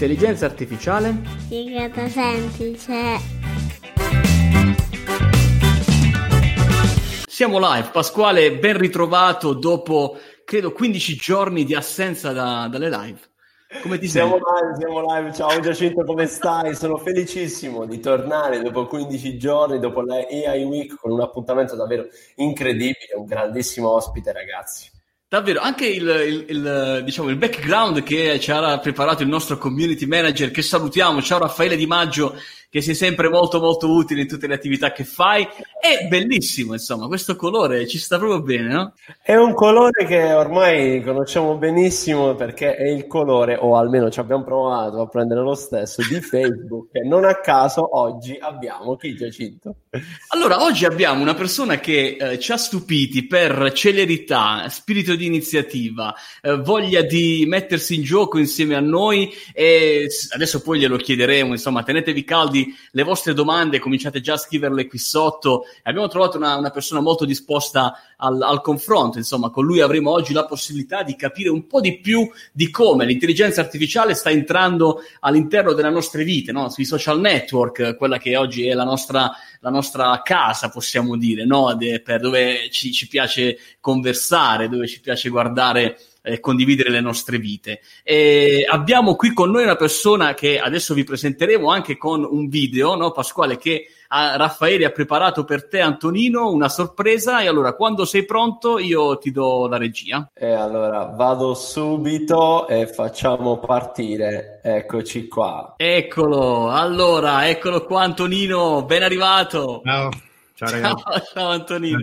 L'intelligenza artificiale? Spiegata semplice. Siamo live, Pasquale, ben ritrovato dopo credo 15 giorni di assenza da, dalle live. Come ti siamo senti? live, siamo live. Ciao Giacinto, come stai? Sono felicissimo di tornare dopo 15 giorni, dopo la AI Week, con un appuntamento davvero incredibile, un grandissimo ospite, ragazzi. Davvero, anche il, il, il, diciamo, il background che ci ha preparato il nostro community manager, che salutiamo, ciao Raffaele Di Maggio, che sei sempre molto molto utile in tutte le attività che fai. È bellissimo, insomma, questo colore ci sta proprio bene, no? È un colore che ormai conosciamo benissimo perché è il colore, o almeno ci abbiamo provato a prendere lo stesso, di Facebook. E non a caso oggi abbiamo chi Giacinto? Allora, oggi abbiamo una persona che eh, ci ha stupiti per celerità, spirito di iniziativa, eh, voglia di mettersi in gioco insieme a noi e adesso poi glielo chiederemo, insomma, tenetevi caldi le vostre domande, cominciate già a scriverle qui sotto. Abbiamo trovato una, una persona molto disposta al, al, confronto, insomma, con lui avremo oggi la possibilità di capire un po' di più di come l'intelligenza artificiale sta entrando all'interno delle nostre vite, no? sui social network, quella che oggi è la nostra, la nostra casa, possiamo dire, no? De, per dove ci, ci piace conversare, dove ci piace guardare eh, condividere le nostre vite. E abbiamo qui con noi una persona che adesso vi presenteremo anche con un video, no, Pasquale, che ha, Raffaele ha preparato per te, Antonino, una sorpresa. E allora, quando sei pronto, io ti do la regia. E allora vado subito e facciamo partire. Eccoci qua. Eccolo, allora, eccolo qua, Antonino, ben arrivato. Ciao. Ciao ragazzi. Ciao, ciao Antonino.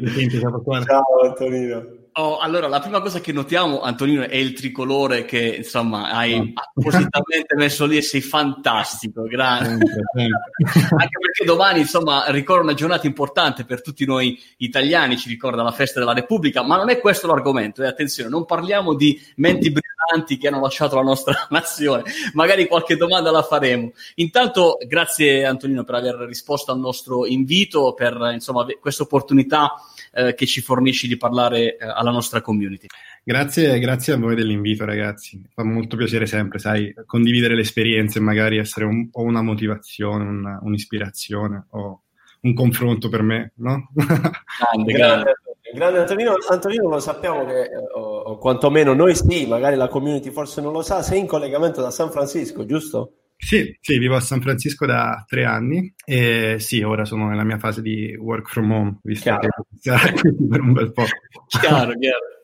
Ciao Antonino. Oh, allora, la prima cosa che notiamo, Antonino, è il tricolore che insomma hai oh. appositamente messo lì e sei fantastico, grande. Anche perché domani, insomma, ricorre una giornata importante per tutti noi italiani, ci ricorda la festa della Repubblica, ma non è questo l'argomento. Eh, attenzione, non parliamo di menti brillanti che hanno lasciato la nostra nazione, magari qualche domanda la faremo. Intanto, grazie Antonino per aver risposto al nostro invito, per insomma questa opportunità eh, che ci fornisci di parlare eh, alla nostra community. Grazie, grazie a voi dell'invito, ragazzi. Fa molto piacere sempre, sai, condividere le esperienze e magari essere un, o una motivazione, una, un'ispirazione o un confronto per me, no? Grande, grande. Grande Antonino, Antonino lo sappiamo che, o, o quantomeno noi sì, magari la community forse non lo sa, sei in collegamento da San Francisco, giusto? Sì, sì, vivo a San Francisco da tre anni e sì, ora sono nella mia fase di work from home, visto chiaro. che sarà qui per un bel po'. Chiaro, chiaro.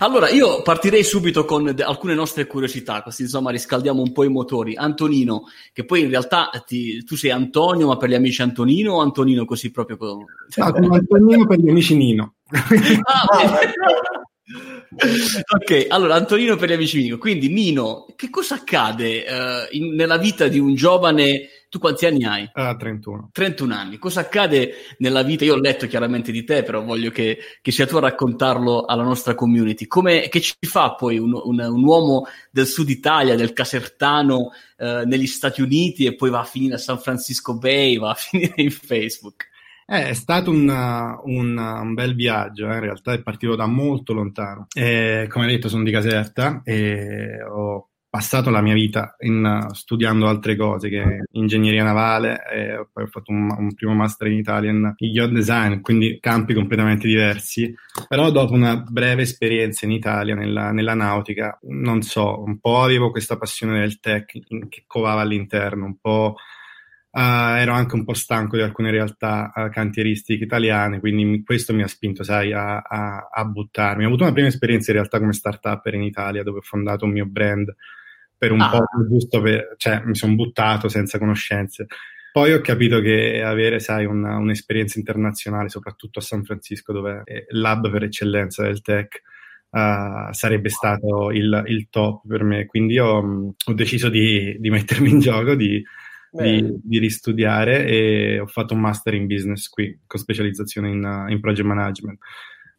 Allora, io partirei subito con de- alcune nostre curiosità, così insomma riscaldiamo un po' i motori. Antonino, che poi in realtà ti, tu sei Antonio, ma per gli amici Antonino o Antonino così proprio? Con... No, sono Antonino per gli amici Nino. ah, ok, allora Antonino per gli amici Nino. Quindi Nino, che cosa accade uh, in, nella vita di un giovane? Tu quanti anni hai? Uh, 31. 31 anni. Cosa accade nella vita? Io ho letto chiaramente di te, però voglio che, che sia tu a raccontarlo alla nostra community. Come, che ci fa poi un, un, un uomo del sud Italia, del Casertano, uh, negli Stati Uniti e poi va a finire a San Francisco Bay, va a finire in Facebook? Eh, è stato un, un, un, bel viaggio, eh? in realtà è partito da molto lontano. E, come detto, sono di Caserta e ho passato la mia vita in, studiando altre cose, che ingegneria navale, e poi ho fatto un, un primo master in Italia in yacht design, quindi campi completamente diversi. Però dopo una breve esperienza in Italia, nella, nella nautica, non so, un po' avevo questa passione del tech in, che covava all'interno, un po' Uh, ero anche un po' stanco di alcune realtà uh, cantieristiche italiane, quindi mi, questo mi ha spinto, sai, a, a, a, buttarmi. Ho avuto una prima esperienza in realtà come startup in Italia, dove ho fondato un mio brand per un ah. po', giusto per, cioè mi sono buttato senza conoscenze. Poi ho capito che avere, sai, una, un'esperienza internazionale, soprattutto a San Francisco, dove è l'hub per eccellenza del tech, uh, sarebbe stato il, il, top per me. Quindi ho, ho deciso di, di mettermi in gioco, di di, di, ristudiare e ho fatto un master in business qui con specializzazione in, in project management.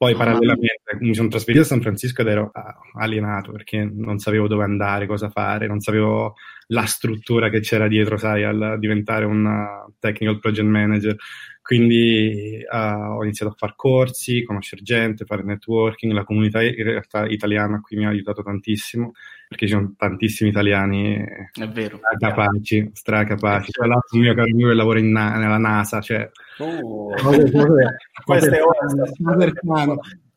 Poi ah, parallelamente mi sono trasferito a San Francisco ed ero ah, alienato perché non sapevo dove andare, cosa fare, non sapevo la struttura che c'era dietro, sai, al diventare un uh, technical project manager. Quindi uh, ho iniziato a fare corsi, conoscere gente, fare networking, la comunità in realtà italiana qui mi ha aiutato tantissimo perché ci sono tantissimi italiani è vero, capaci, stracapaci. Tra l'altro un mio caro amico che lavora in, nella NASA, cioè... Uh, cose, cose, cose,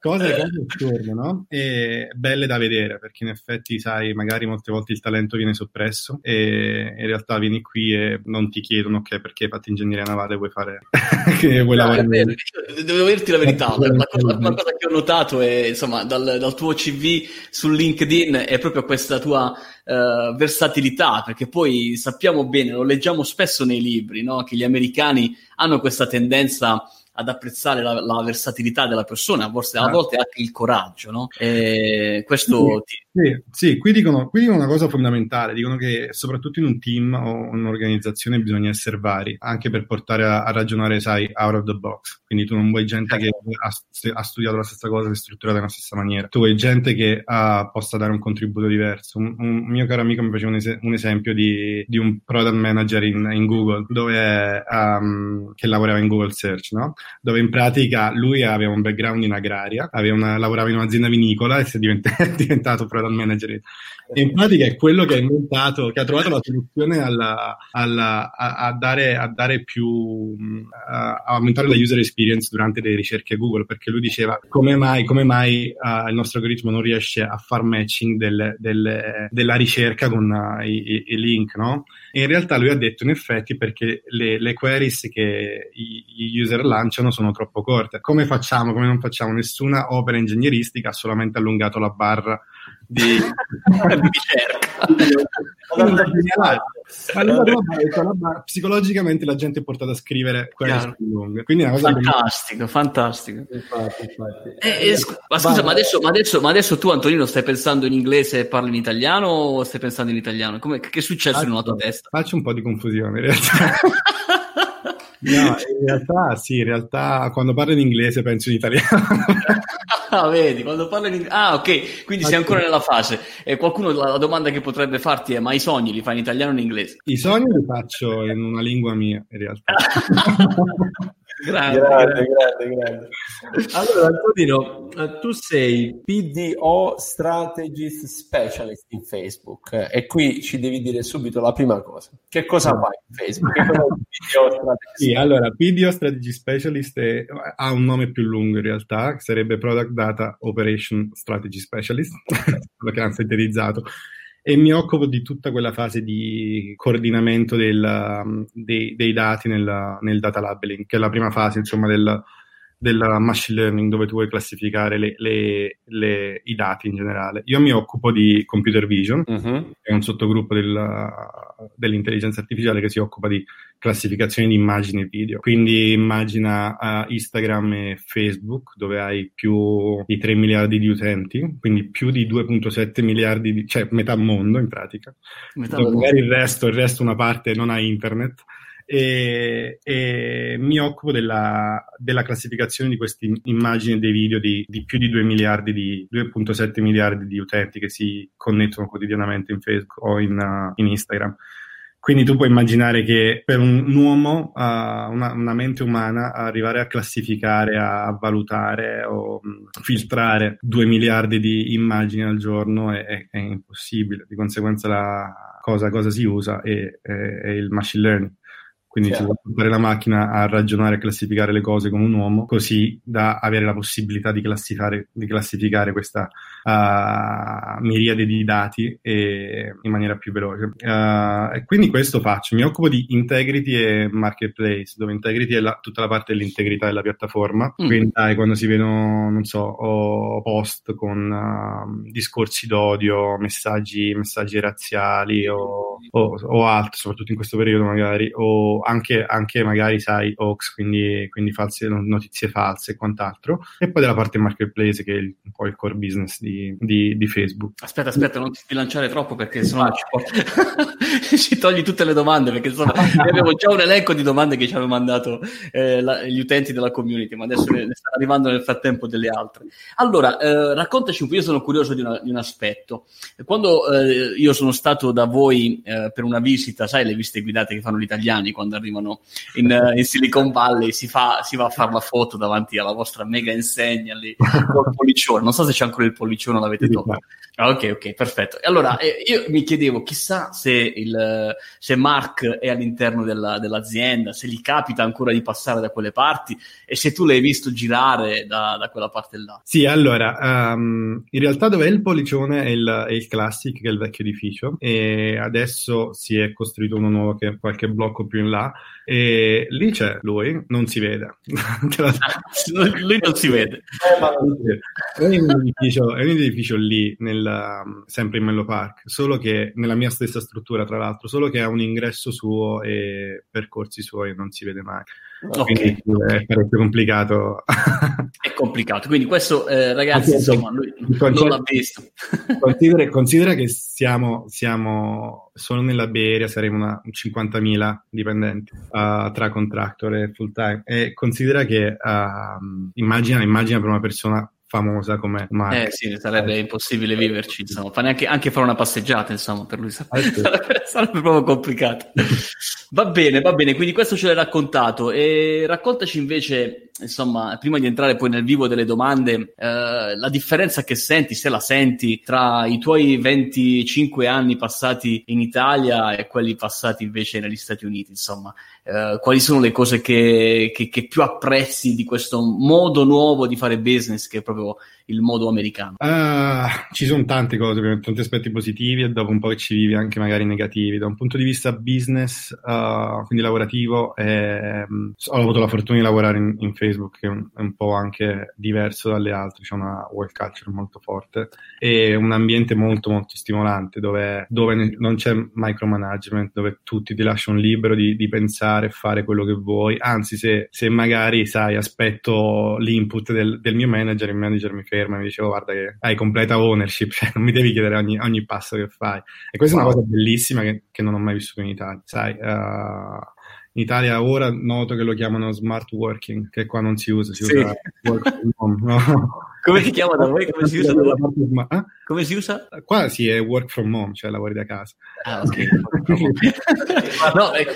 cose, cose, cose assurde, no? E belle da vedere, perché in effetti, sai, magari molte volte il talento viene soppresso e in realtà vieni qui e non ti chiedono, ok, perché hai fatto ingegneria navale vuoi fare... che vuoi no, lavorare? Devo dirti la verità, la cosa, una cosa che ho notato è, insomma, dal, dal tuo CV su LinkedIn è proprio questa tua uh, versatilità, perché poi sappiamo bene, lo leggiamo spesso nei libri, no? che gli americani hanno questa tendenza ad apprezzare la, la versatilità della persona, forse a volte anche il coraggio, no? E questo sì, ti... sì, sì qui, dicono, qui, dicono, una cosa fondamentale, dicono che soprattutto in un team o un'organizzazione bisogna essere vari, anche per portare a, a ragionare, sai, out of the box. Quindi tu non vuoi gente che ha, ha studiato la stessa cosa, che è strutturata nella stessa maniera. Tu vuoi gente che ha, possa dare un contributo diverso. Un, un, mio caro amico mi faceva un, es- un esempio di, di, un product manager in, in Google, dove, um, che lavorava in Google Search, no? Dove in pratica lui aveva un background in agraria, una, lavorava in un'azienda vinicola e si è diventato, diventato product manager. E in pratica è quello che ha inventato, che ha trovato la soluzione alla, alla, a, a, dare, a, dare, più, a aumentare la user experience durante le ricerche Google, perché lui diceva come mai, come mai uh, il nostro algoritmo non riesce a far matching del, del, della ricerca con uh, i, i, link, no? E in realtà lui ha detto in effetti perché le, le queries che i, i user lanciano sono troppo corte. Come facciamo? Come non facciamo? Nessuna opera ingegneristica ha solamente allungato la barra di, di ricerca. allora, psicologicamente la gente è portata a scrivere quelle lunghe. Quindi è una cosa fantastico, fantastico. Infatti, infatti. Eh, eh, scu- ma scusa, ma adesso, ma, adesso, ma adesso, tu, Antonino, stai pensando in inglese e parli in italiano o stai pensando in italiano? Come, che è successo faccio, nella tua testa? Faccio un po' di confusione in realtà. No, in realtà sì, in realtà quando parlo in inglese penso in italiano. ah, vedi, quando parlo in inglese... Ah, ok, quindi sei ancora nella fase. E qualcuno la domanda che potrebbe farti è, ma i sogni li fai in italiano o in inglese? I sogni li faccio in una lingua mia, in realtà. Grande, grande, grande, grande, Allora, Antonino, eh, tu sei PDO Strategist Specialist in Facebook eh, e qui ci devi dire subito la prima cosa. Che cosa fai in Facebook? Che cosa PDO Strategist? Sì, allora, PDO Strategy Specialist è, ha un nome più lungo in realtà, che sarebbe Product Data Operation Strategy Specialist, quello che hanno sintetizzato e mi occupo di tutta quella fase di coordinamento del, dei, dei, dati nel, nel, data labeling, che è la prima fase insomma, del, del machine learning dove tu vuoi classificare le, le, le, i dati in generale. Io mi occupo di computer vision, uh-huh. è un sottogruppo del, dell'intelligenza artificiale che si occupa di classificazione di immagini e video. Quindi immagina uh, Instagram e Facebook dove hai più di 3 miliardi di utenti, quindi più di 2.7 miliardi, di, cioè metà mondo in pratica. Metà mondo. Magari il resto, il resto una parte non ha internet e, e mi occupo della, della, classificazione di queste immagini dei video di, di, più di 2 miliardi di 2.7 miliardi di utenti che si connettono quotidianamente in Facebook o in, uh, in Instagram. Quindi tu puoi immaginare che per un, uomo, uh, una, una, mente umana, arrivare a classificare, a, valutare o um, filtrare 2 miliardi di immagini al giorno è, è, è impossibile. Di conseguenza la cosa, cosa si usa è, è il machine learning quindi certo. si può portare la macchina a ragionare e classificare le cose come un uomo, così da avere la possibilità di classificare, di classificare questa uh, miriade di dati e, in maniera più veloce. Uh, e quindi questo faccio. Mi occupo di integrity e marketplace, dove integrity è la, tutta la parte dell'integrità della piattaforma. Mm. Quindi dai, quando si vedono, non so, post con uh, discorsi d'odio, messaggi, messaggi razziali o, o, o altro, soprattutto in questo periodo magari, o anche, anche magari, sai, hoax, quindi, quindi false, notizie false e quant'altro. E poi della parte marketplace, che è il, un po' il core business di, di, di Facebook. Aspetta, aspetta, non ti sbilanciare troppo perché sennò ci, porta... ci togli tutte le domande, perché sono... abbiamo già un elenco di domande che ci hanno mandato eh, la, gli utenti della community, ma adesso ne, ne stanno arrivando nel frattempo delle altre. Allora, eh, raccontaci un po', io sono curioso di, una, di un aspetto. Quando eh, io sono stato da voi eh, per una visita, sai le visite guidate che fanno gli italiani quando arrivano in, uh, in Silicon Valley, si, fa, si, va a fare la foto davanti alla vostra mega insegna lì col pollicione. Non so se c'è ancora il pollicione, l'avete tolto. Ah, ok, ok, perfetto. Allora, eh, io mi chiedevo, chissà se, il, se Mark è all'interno della, dell'azienda, se gli capita ancora di passare da quelle parti e se tu l'hai visto girare da, da quella parte là. Sì, allora, um, in realtà dove è il pollicione è il, è il Classic, che è il vecchio edificio, e adesso si è costruito uno nuovo che è qualche blocco più in là, e lì c'è lui, non si vede. lui non si vede. È un edificio, è un edificio lì, nel, sempre in Mello Park, solo che nella mia stessa struttura, tra l'altro, solo che ha un ingresso suo e percorsi suoi non si vede mai. Okay. Quindi è parecchio complicato. è complicato, quindi questo eh, ragazzi, okay, insomma, lui non l'ha visto. considera, considera che siamo, siamo, solo nella Bay Area saremo una 50.000 dipendenti uh, tra contractor e full time e considera che uh, immagina, immagina per una persona famosa come Mark. Eh sì, sarebbe impossibile viverci, insomma, fa neanche anche fare una passeggiata, insomma, per lui sarebbe, sarebbe proprio complicato. va bene, va bene, quindi questo ce l'hai raccontato e raccontaci invece, insomma, prima di entrare poi nel vivo delle domande, eh, la differenza che senti, se la senti, tra i tuoi 25 anni passati in Italia e quelli passati invece negli Stati Uniti, insomma. Eh, quali sono le cose che, che, che, più apprezzi di questo modo nuovo di fare business che è proprio il modo americano? Uh, ci sono tante cose, tanti aspetti positivi e dopo un po' che ci vivi anche magari negativi. Da un punto di vista business, uh, quindi lavorativo, eh, ho avuto la fortuna di lavorare in, in Facebook che è un, è un, po' anche diverso dalle altre, c'è una work culture molto forte e un ambiente molto molto stimolante dove, dove non c'è micromanagement, dove tutti ti lasciano libero di, di pensare lavorare, fare quello che vuoi, anzi se, se magari sai aspetto l'input del, del, mio manager, il manager mi ferma e mi dice oh, guarda che hai completa ownership, cioè non mi devi chiedere ogni, ogni passo che fai e questa wow. è una cosa bellissima che, che, non ho mai vissuto in Italia, sai. Uh, in Italia ora noto che lo chiamano smart working, che qua non si usa, si sì. usa work from home. No? Come si chiama da voi? Come si usa da? Eh? Come si usa? Qua sì, è work from home, cioè lavori da casa. Ah, ok. no, è,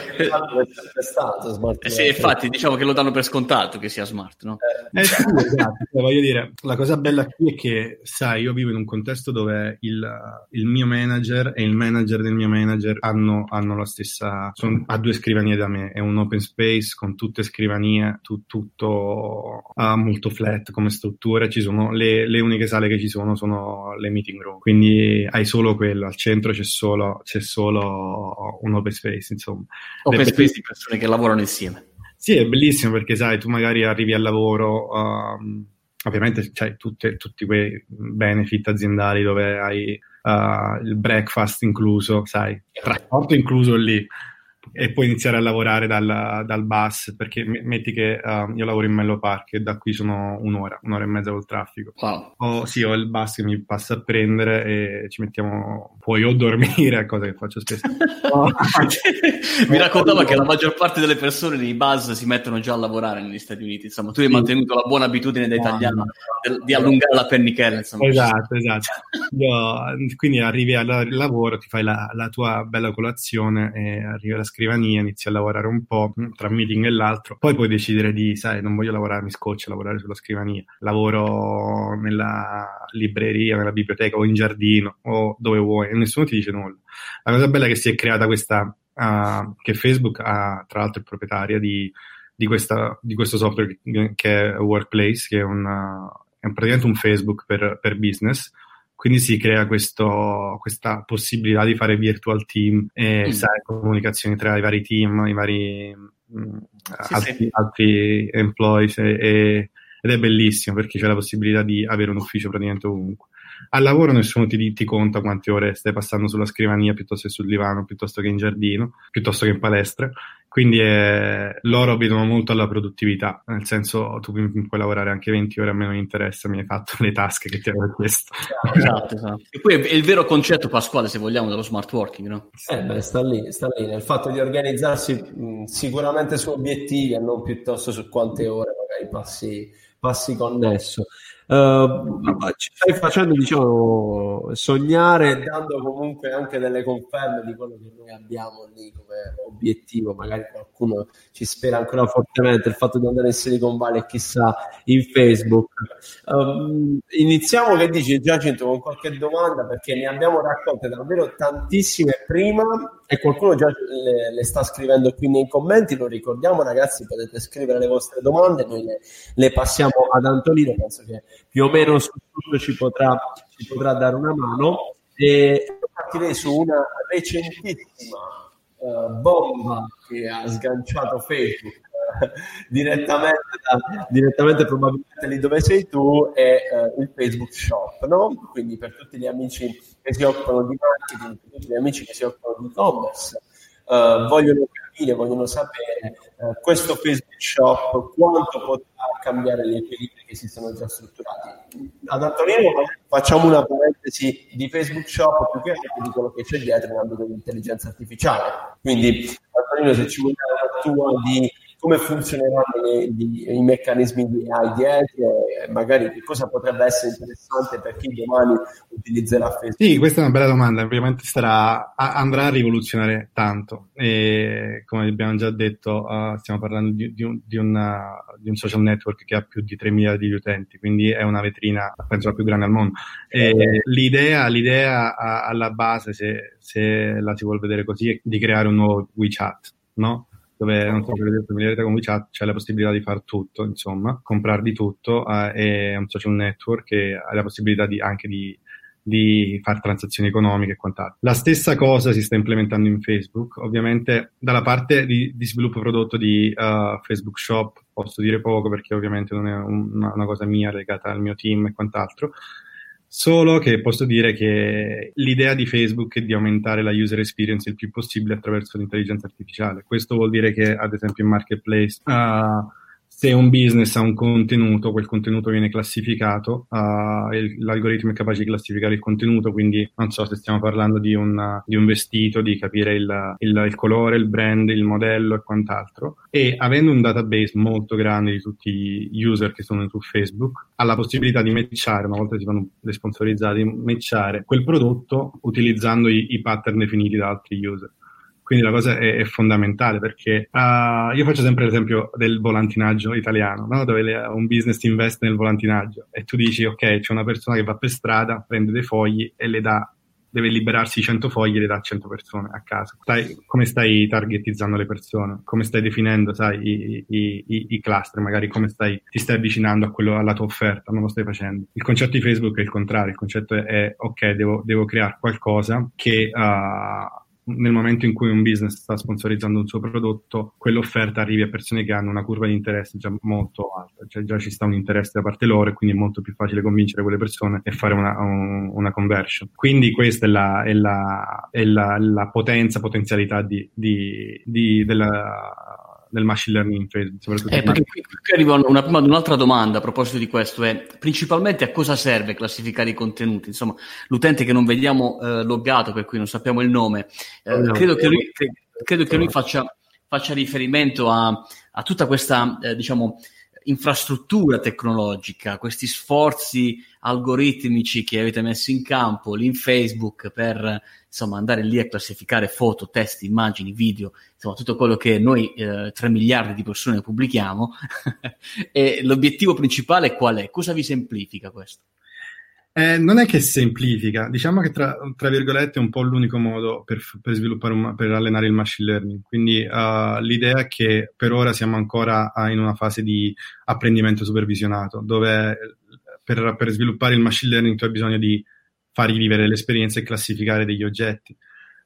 eh, sì, infatti diciamo che lo danno per scontato che sia smart, no? Eh, sì, esatto. Cioè, voglio dire, la cosa bella qui è che, sai, io vivo in un contesto dove il, il mio manager e il manager del mio manager hanno, hanno la stessa... Sono a due scrivanie da me, è un open space con tutte scrivanie, tu, tutto uh, molto flat come struttura, ci sono sono le, le, uniche sale che ci sono sono le meeting room, quindi hai solo quello, al centro c'è solo, c'è solo un open space, insomma. Open space di persone che lavorano insieme. Sì, è bellissimo perché sai, tu magari arrivi al lavoro, um, ovviamente c'hai tutte, tutti quei benefit aziendali dove hai uh, il breakfast incluso, sai, il trasporto incluso lì, e poi iniziare a lavorare dal, dal bus, perché metti che uh, io lavoro in Mello Park e da qui sono un'ora, un'ora e mezza col traffico. Wow. O sì, ho il bus che mi passa a prendere e ci mettiamo, puoi o dormire, cosa che faccio spesso. mi raccontava che la maggior parte delle persone nei bus si mettono già a lavorare negli Stati Uniti, insomma, tu hai mantenuto la buona abitudine da italiano di allungare la pennichella, insomma. Esatto, esatto. Io, quindi arrivi al lavoro, ti fai la, la tua bella colazione e arrivi alla scrivania scrivania, inizi a lavorare un po' tra un meeting e l'altro, poi puoi decidere di, sai, non voglio lavorare, mi scoccia lavorare sulla scrivania, lavoro nella libreria, nella biblioteca o in giardino o dove vuoi e nessuno ti dice nulla. La cosa bella è che si è creata questa, uh, che Facebook ha tra l'altro è proprietaria di, di, questa, di questo software che è Workplace, che è, una, è praticamente un Facebook per, per business, quindi si crea questo, questa possibilità di fare virtual team e mm. sai, comunicazioni tra i vari team, i vari mh, mm, sì, altri, sì. altri, employees e, e, ed è bellissimo perché c'è la possibilità di avere un ufficio praticamente ovunque. Al lavoro nessuno ti, ti, conta quante ore stai passando sulla scrivania piuttosto che sul divano, piuttosto che in giardino, piuttosto che in palestra. Quindi eh, loro vedono molto alla produttività, nel senso tu puoi lavorare anche 20 ore, a me non interessa, mi hai fatto le tasche che ti hanno chiesto. Esatto, esatto. E poi è il vero concetto, Pasquale, se vogliamo, dello smart working, no? Eh beh, sta lì, sta lì, nel fatto di organizzarsi mh, sicuramente su obiettivi e non piuttosto su quante ore magari passi, passi connesso. Uh, ci stai facendo diciamo, sognare dando comunque anche delle conferme di quello che noi abbiamo lì come obiettivo. Magari qualcuno ci spera ancora fortemente il fatto di andare in Silicon Valley chissà in Facebook. Um, iniziamo che dici Giacinto con qualche domanda perché ne abbiamo raccolte davvero tantissime prima e qualcuno già le, le, sta scrivendo qui nei commenti lo ricordiamo ragazzi potete scrivere le vostre domande noi le, le passiamo ad Antonino penso che più o meno su tutto ci potrà, ci potrà dare una mano. E partirei su una recentissima uh, bomba che ha sganciato Facebook direttamente, da, direttamente probabilmente lì dove sei tu è uh, il Facebook Shop, no? Quindi per tutti gli amici che si occupano di marketing, per tutti gli amici che si occupano di e-commerce, uh, vogliono capire, vogliono sapere uh, questo Facebook Shop quanto potrà cambiare gli equilibri che si sono già strutturati. Ad Antonino facciamo una parentesi di Facebook Shop più che altro di quello che c'è dietro nell'ambito dell'intelligenza artificiale. Quindi Antonino se ci vuoi dare una tua di come funzioneranno gli, i meccanismi di AI dietro e magari che cosa potrebbe essere interessante per chi domani utilizzerà Facebook? Sì, questa è una bella domanda, ovviamente starà, andrà a rivoluzionare tanto e come abbiamo già detto uh, stiamo parlando di, di, un, di, una, di, un, social network che ha più di 3 miliardi di utenti, quindi è una vetrina penso la più grande al mondo. E l'idea, l'idea alla base, se, se la si vuole vedere così, è di creare un nuovo WeChat, no? Dove non so se vedete familiarità con WeChat c'è la possibilità di fare tutto, insomma, comprare di tutto eh, e un social network che ha la possibilità di, anche di, di fare transazioni economiche e quant'altro. La stessa cosa si sta implementando in Facebook, ovviamente dalla parte di, di sviluppo prodotto di uh, Facebook Shop posso dire poco perché ovviamente non è una, una cosa mia legata al mio team e quant'altro, Solo che posso dire che l'idea di Facebook è di aumentare la user experience il più possibile attraverso l'intelligenza artificiale. Questo vuol dire che, ad esempio, in Marketplace uh, se un business ha un contenuto, quel contenuto viene classificato, uh, l'algoritmo è capace di classificare il contenuto, quindi non so se stiamo parlando di un, di un vestito, di capire il, il, il, colore, il brand, il modello e quant'altro. E avendo un database molto grande di tutti gli user che sono su Facebook, ha la possibilità di matchare, una volta si fanno le sponsorizzate, di matchare quel prodotto utilizzando i, i pattern definiti da altri user. Quindi la cosa è, è fondamentale perché uh, io faccio sempre l'esempio del volantinaggio italiano, no? dove le, un business investe nel volantinaggio e tu dici ok, c'è una persona che va per strada, prende dei fogli e le dà deve liberarsi 100 fogli e le dà a 100 persone a casa. Stai, come stai targetizzando le persone? Come stai definendo sai, i, i, i, i, cluster? Magari come stai, ti stai avvicinando a quello, alla tua offerta? Non lo stai facendo. Il concetto di Facebook è il contrario. Il concetto è, è ok, devo, devo creare qualcosa che uh, nel momento in cui un business sta sponsorizzando un suo prodotto, quell'offerta arrivi a persone che hanno una curva di interesse già molto alta, cioè già ci sta un interesse da parte loro e quindi è molto più facile convincere quelle persone e fare una, un, una conversion. Quindi questa è la, è la, è la, la potenza, potenzialità di, di, di, della del machine learning in Facebook. Eh, perché qui, qui arriva una, un'altra domanda a proposito di questo, è principalmente a cosa serve classificare i contenuti? Insomma, l'utente che non vediamo eh, loggato, per cui non sappiamo il nome, eh, no, credo, che lui, credo, che lui, faccia, faccia riferimento a, a tutta questa, eh, diciamo, infrastruttura tecnologica, questi sforzi algoritmici che avete messo in campo lì in Facebook per insomma andare lì a classificare foto, testi, immagini, video, insomma tutto quello che noi eh, 3 miliardi di persone pubblichiamo e l'obiettivo principale qual è? Cosa vi semplifica questo? Eh, non è che semplifica, diciamo che tra, tra, virgolette è un po' l'unico modo per, per sviluppare, un, per allenare il machine learning. Quindi uh, l'idea è che per ora siamo ancora in una fase di apprendimento supervisionato, dove per, per sviluppare il machine learning tu hai bisogno di far rivivere l'esperienza e classificare degli oggetti.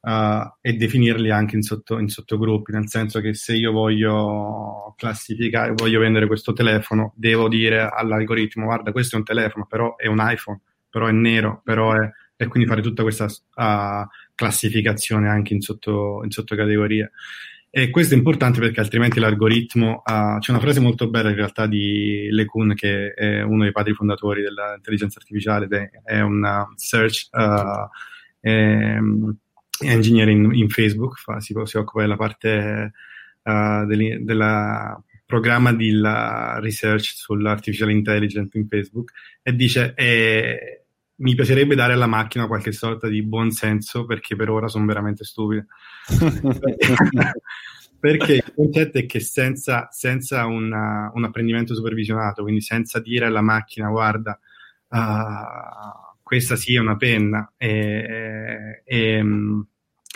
Uh, e definirli anche in, sotto, in, sottogruppi, nel senso che se io voglio classificare, voglio vendere questo telefono, devo dire all'algoritmo, guarda, questo è un telefono, però è un iPhone però è nero, però è, e quindi fare tutta questa uh, classificazione anche in, sotto, in sottocategorie. E questo è importante perché altrimenti l'algoritmo uh, c'è una frase molto bella in realtà di LeCun che è uno dei padri fondatori dell'intelligenza artificiale è, è un search uh, engineer in, in Facebook, fa, si, si, occupa della parte uh, della programma di research sull'artificial intelligence in Facebook e dice eh, mi piacerebbe dare alla macchina qualche sorta di buon senso perché per ora sono veramente stupide. perché il concetto è che senza, senza una, un apprendimento supervisionato, quindi senza dire alla macchina guarda, uh, questa sì è una penna e, e um,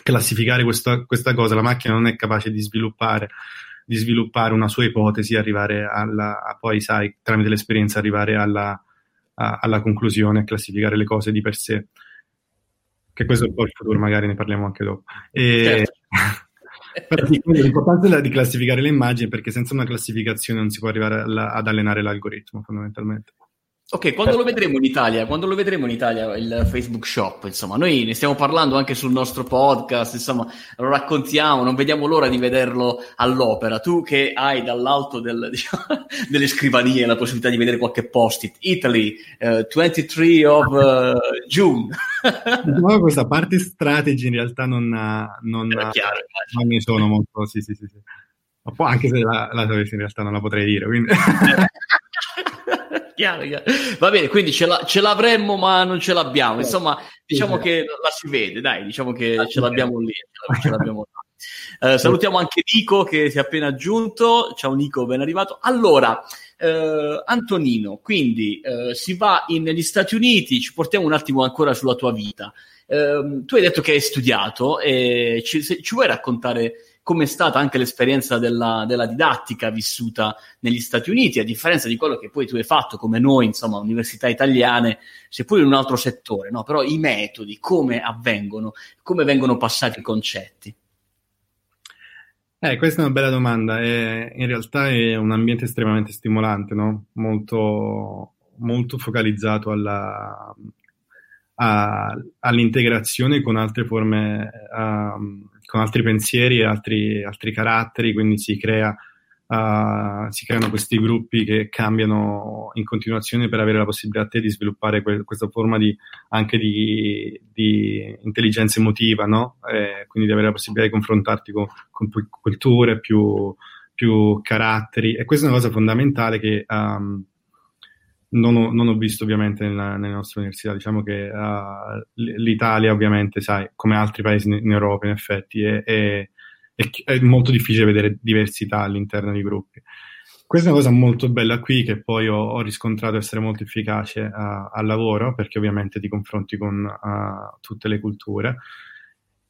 classificare questa, questa, cosa, la macchina non è capace di sviluppare, di sviluppare una sua ipotesi, arrivare alla, poi, sai, tramite l'esperienza arrivare alla, a, alla conclusione, a classificare le cose di per sé. Che questo è un po' il futuro, magari ne parliamo anche dopo. E, certo. L'importanza è di classificare le immagini perché senza una classificazione non si può arrivare alla, ad allenare l'algoritmo fondamentalmente. Ok, quando lo vedremo in Italia? Quando lo vedremo in Italia il Facebook Shop? Insomma, noi ne stiamo parlando anche sul nostro podcast, insomma, lo raccontiamo, non vediamo l'ora di vederlo all'opera. Tu che hai dall'alto del, diciamo, delle scrivanie la possibilità di vedere qualche post-it, Italy, uh, 23 of uh, June. no, questa parte strategy in realtà non, non, chiaro, non ne sono molto, sì, sì, sì. sì. Anche se la, la in realtà non la potrei dire, quindi... chiaro, chiaro. Va bene, quindi ce, la, ce, l'avremmo, ma non ce l'abbiamo. Insomma, diciamo che la si vede, dai, diciamo che ce l'abbiamo lì. Ce l'abbiamo uh, salutiamo anche Nico che si è appena aggiunto. Ciao Nico, ben arrivato. Allora, uh, Antonino, quindi uh, si va in, negli Stati Uniti, ci portiamo un attimo ancora sulla tua vita. Ehm, tu hai detto che hai studiato e ci, se, ci vuoi raccontare come è stata anche l'esperienza della, della, didattica vissuta negli Stati Uniti, a differenza di quello che poi tu hai fatto come noi, insomma, università italiane, seppur in un altro settore, no? però i metodi, come avvengono, come vengono passati i concetti. Eh, questa è una bella domanda. È, in realtà è un ambiente estremamente stimolante, no? molto, molto focalizzato alla, a, all'integrazione con altre forme, um, con altri pensieri e altri, altri caratteri, quindi si, crea, uh, si, creano questi gruppi che cambiano in continuazione per avere la possibilità di sviluppare que- questa forma di, anche di, di, intelligenza emotiva, no? quindi di avere la possibilità di confrontarti con, con più culture, più, più, caratteri. E questa è una cosa fondamentale che... Um, non ho, non ho, visto ovviamente nella, nelle nostre università, diciamo che uh, l'Italia ovviamente, sai, come altri paesi in, Europa in effetti, è, è, è, molto difficile vedere diversità all'interno dei gruppi. Questa è una cosa molto bella qui che poi ho, ho riscontrato essere molto efficace uh, al lavoro perché ovviamente ti confronti con uh, tutte le culture.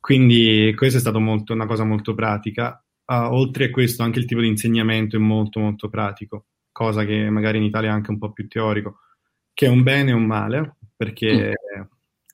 Quindi questa è stata molto, una cosa molto pratica. oltre a questo anche il tipo di insegnamento è molto molto pratico cosa che magari in Italia è anche un po' più teorico, che è un bene o un male, perché mm.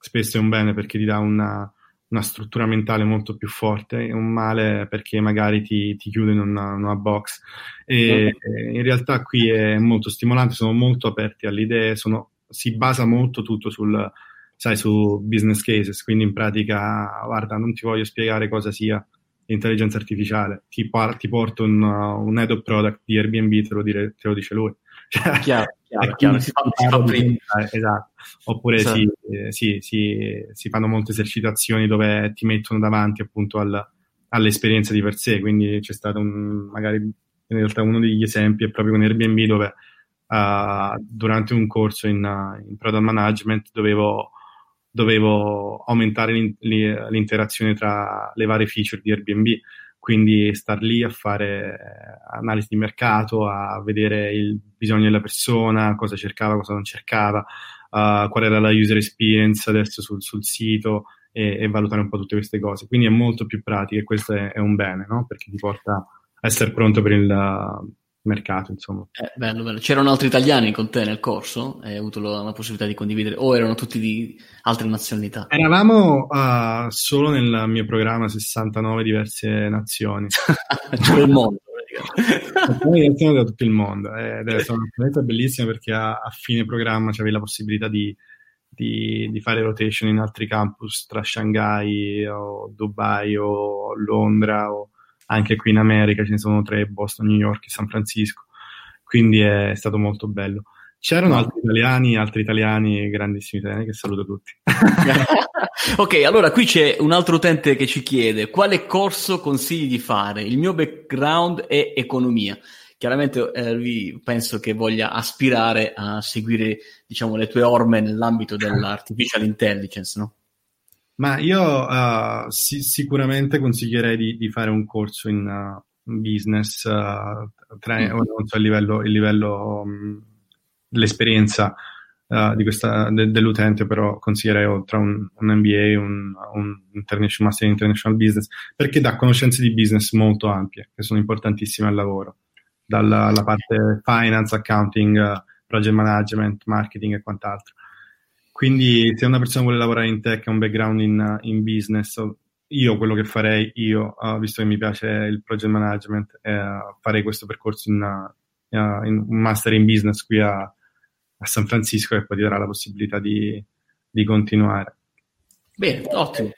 spesso è un bene perché ti dà una, una, struttura mentale molto più forte, è un male perché magari ti, ti chiude in una, una box. E, mm. in realtà qui è molto stimolante, sono molto aperti alle idee, sono, si basa molto tutto sul, sai, su business cases, quindi in pratica, guarda, non ti voglio spiegare cosa sia l'intelligenza artificiale, ti, par- ti porto un, uh, un head of product di Airbnb, te lo, dire, te lo dice lui. Cioè, chiaro, chiaro, chiaro. Si, fa, si fa prima. Esatto. Oppure esatto. Si, eh, si, si, si, fanno molte esercitazioni dove ti mettono davanti appunto al, all'esperienza di per sé, quindi c'è stato un, magari in realtà uno degli esempi è proprio con Airbnb dove uh, durante un corso in, uh, in product management dovevo dovevo aumentare l'interazione tra le varie feature di Airbnb, quindi star lì a fare eh, analisi di mercato, a vedere il bisogno della persona, cosa cercava, cosa non cercava, uh, qual era la user experience adesso sul, sul sito e, e, valutare un po' tutte queste cose. Quindi è molto più pratico e questo è, è un bene, no? perché ti porta a essere pronto per il, mercato, insomma. Eh, bello, bello. C'erano altri italiani con te nel corso? Hai avuto la, la possibilità di condividere? O erano tutti di altre nazionalità? Eravamo uh, solo nel mio programma 69 diverse nazioni. Tutto il mondo. Noi da tutto il mondo ed è stata un'esperienza bellissima perché a, a, fine programma c'avevi la possibilità di, di, di, fare rotation in altri campus tra Shanghai o Dubai o Londra o anche qui in America ce ne sono tre, Boston, New York e San Francisco, quindi è stato molto bello. C'erano altri italiani, altri italiani, grandissimi italiani, che saluto tutti. ok, allora qui c'è un altro utente che ci chiede quale corso consigli di fare? Il mio background è economia. chiaramente eh, lui penso che voglia aspirare a seguire diciamo, le tue orme nell'ambito dell'artificial intelligence, no? Ma io uh, si- sicuramente consiglierei di, di, fare un corso in uh, business, uh, tra, mm. non so il livello, il livello um, l'esperienza di questa, de- dell'utente, però consiglierei tra un, un MBA, un, un international, Master in International Business, perché dà conoscenze di business molto ampie, che sono importantissime al lavoro dalla parte finance, accounting, project management, marketing e quant'altro. Quindi se una persona vuole lavorare in tech, ha un background in, in business, io quello che farei, io, uh, visto che mi piace il project management, eh, farei questo percorso in, uh, in, un master in business qui a, a, San Francisco e poi ti darà la possibilità di, di continuare. Bene, ottimo.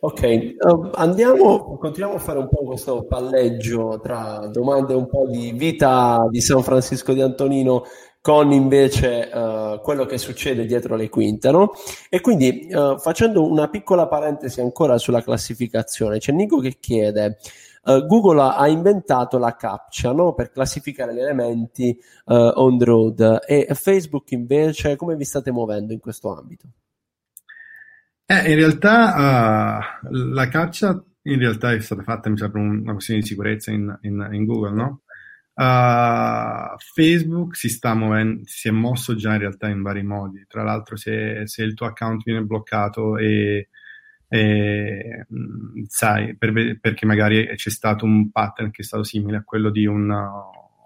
Ok, uh, andiamo, continuiamo a fare un po' questo palleggio tra domande un po' di vita di San Francisco di Antonino con invece uh, quello che succede dietro le quinte, no? E quindi uh, facendo una piccola parentesi ancora sulla classificazione, c'è Nico che chiede, uh, Google ha inventato la captcha no? per classificare gli elementi on the road e Facebook invece come vi state muovendo in questo ambito? Eh, in realtà la caccia in realtà è stata fatta, mi sembra, una questione di sicurezza in, in, in Google, no? Uh, Facebook si sta muovendo, si è mosso già in realtà in vari modi. Tra l'altro, se, se il tuo account viene bloccato e, e mm, sai, per, perché magari c'è stato un pattern che è stato simile a quello di un,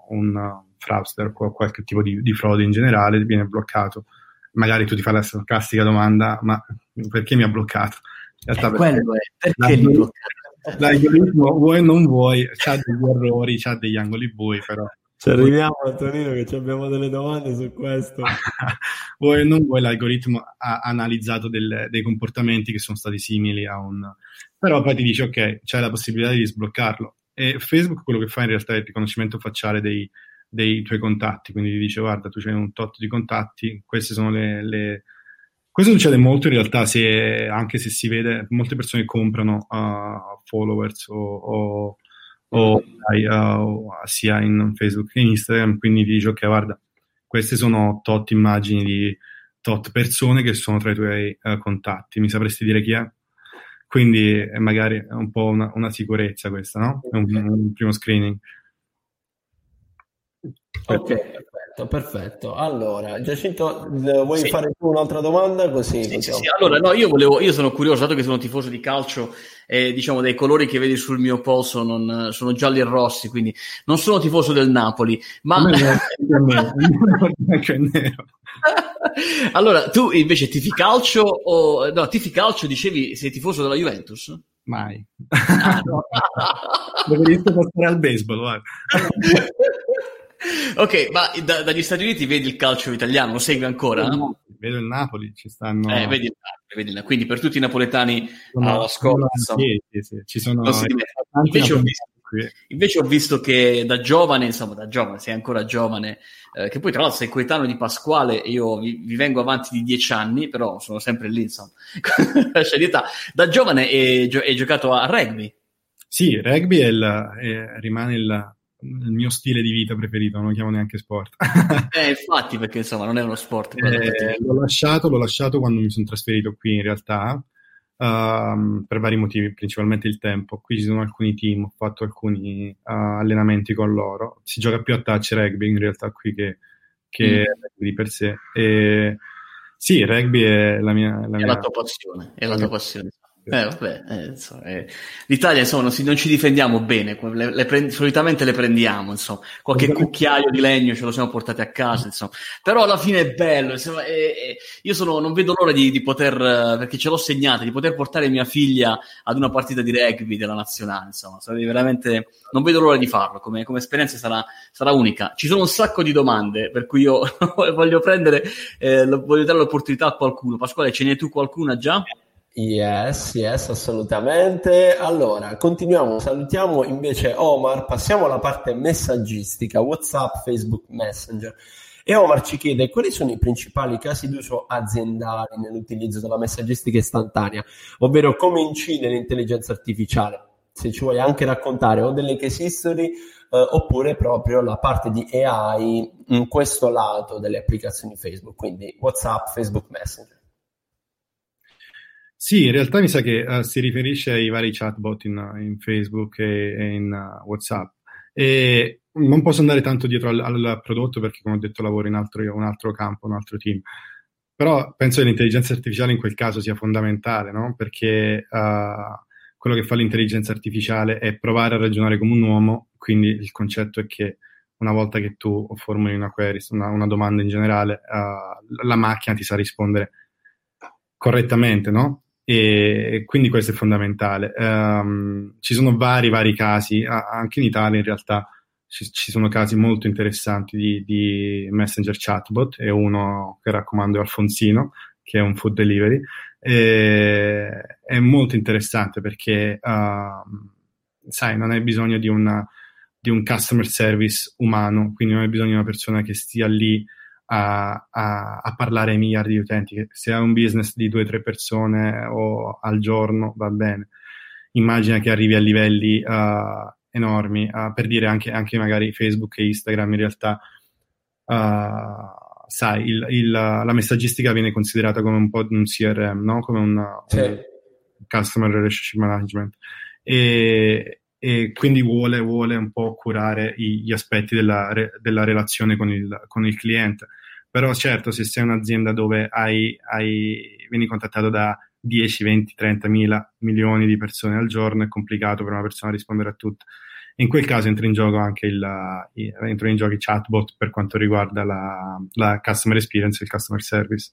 un fraudster o qualche tipo di, di frode in generale, viene bloccato magari tu ti fai la sarcastica domanda, ma perché mi ha bloccato? In realtà, eh, quello è, perché li bloccato? L'algoritmo vuoi o non vuoi, ha degli errori, ha degli angoli bui, però. Ci arriviamo Antonino che abbiamo delle domande su questo. vuoi o non vuoi, l'algoritmo ha analizzato del, dei comportamenti che sono stati simili a un... Però poi ti dice, ok, c'è la possibilità di sbloccarlo. E Facebook quello che fa in realtà è il riconoscimento facciale dei, dei tuoi contatti, quindi ti dice guarda tu c'hai un tot di contatti, queste sono le, le... Questo succede molto in realtà, se, anche se si vede, molte persone comprano uh, followers o, o, o uh, sia in Facebook che in Instagram, quindi ti dice ok guarda, queste sono tot immagini di tot persone che sono tra i tuoi uh, contatti, mi sapresti dire chi è? Quindi è magari un po' una, una sicurezza questa, no? È un, un primo screening. Ok, perfetto, perfetto. Allora, Giacinto, vuoi sì. fare tu un'altra domanda? Così sì, sì, sì, Allora, no, io, volevo, io sono curioso, dato che sono tifoso di calcio e diciamo dei colori che vedi sul mio polso non, sono gialli e rossi, quindi non sono tifoso del Napoli, ma... allora, tu invece tifi calcio o... No, tifi calcio, dicevi, sei tifoso della Juventus? Mai. Ah, no. Dovresti passare al baseball, guarda. ok, ma da, dagli Stati Uniti vedi il calcio italiano, lo segui ancora? No, vedo il Napoli, ci stanno... Eh, vedi il Napoli, vedi, quindi per tutti i napoletani alla scuola, sì, sì, sì. ci sono... Invece ho, visto, invece ho, visto, che da giovane, insomma, da giovane, sei ancora giovane, eh, che poi tra l'altro sei coetaneo di Pasquale, io vi, vi, vengo avanti di dieci anni, però sono sempre lì, insomma, cioè, da giovane hai, hai giocato a rugby. Sì, rugby è il, è, rimane il, il mio stile di vita preferito, non lo chiamo neanche sport. eh, infatti, perché insomma non è uno sport. Eh, l'ho, lasciato, l'ho lasciato quando mi sono trasferito qui in realtà, uh, per vari motivi, principalmente il tempo. Qui ci sono alcuni team, ho fatto alcuni uh, allenamenti con loro. Si gioca più a touch rugby in realtà qui che, che mm. rugby per sé. E, sì, rugby è la mia... La, è mia... la tua passione, è la tua passione. Eh, vabbè, eh, insomma, eh. L'Italia insomma, non, si, non, ci difendiamo bene, le, le prendi, solitamente le prendiamo, insomma. qualche cucchiaio di legno ce lo siamo portati a casa, insomma. però alla fine è bello, insomma, io sono, non vedo l'ora di, di, poter, perché ce l'ho segnata, di poter portare mia figlia ad una partita di rugby della nazionale, insomma, veramente, non vedo l'ora di farlo, come, come esperienza sarà, sarà, unica. Ci sono un sacco di domande, per cui io voglio prendere, eh, voglio dare l'opportunità a qualcuno. Pasquale, ce n'è tu qualcuna già? Yes, yes, assolutamente. Allora, continuiamo, salutiamo invece Omar, passiamo alla parte messaggistica, WhatsApp, Facebook Messenger. E Omar ci chiede quali sono i principali casi d'uso aziendali nell'utilizzo della messaggistica istantanea, ovvero come incide l'intelligenza artificiale se ci vuoi anche raccontare o delle case history eh, oppure proprio la parte di AI in questo lato delle applicazioni Facebook, quindi WhatsApp, Facebook Messenger. Sì, in realtà mi sa che uh, si riferisce ai vari chatbot in, in Facebook e, e in uh, WhatsApp. E non posso andare tanto dietro al, al, prodotto perché, come ho detto, lavoro in altro, un altro campo, un altro team. Però penso che l'intelligenza artificiale in quel caso sia fondamentale, no? Perché uh, quello che fa l'intelligenza artificiale è provare a ragionare come un uomo, quindi il concetto è che una volta che tu formuli una query, una, una domanda in generale, uh, la macchina ti sa rispondere correttamente, no? E quindi questo è fondamentale. Um, ci sono vari, vari casi, anche in Italia in realtà ci, ci sono casi molto interessanti di, di, messenger chatbot e uno che raccomando è Alfonsino, che è un food delivery. E, è molto interessante perché, uh, sai, non hai bisogno di, una, di un customer service umano, quindi non hai bisogno di una persona che stia lì a, a, a, parlare ai miliardi di utenti. Se hai un business di due o tre persone o al giorno va bene. Immagina che arrivi a livelli uh, enormi, uh, per dire anche, anche, magari Facebook e Instagram in realtà. Uh, sai, il, il, la messaggistica viene considerata come un po' un CRM, no? come un, sì. un Customer Relationship Management. E, e quindi vuole, vuole, un po' curare gli aspetti della, della relazione con il, con il, cliente. Però certo, se sei un'azienda dove hai, hai, vieni contattato da 10, 20, 30 mila milioni di persone al giorno, è complicato per una persona rispondere a tutte. In quel caso entra in gioco anche il, entra in gioco i chatbot per quanto riguarda la, la customer experience, il customer service,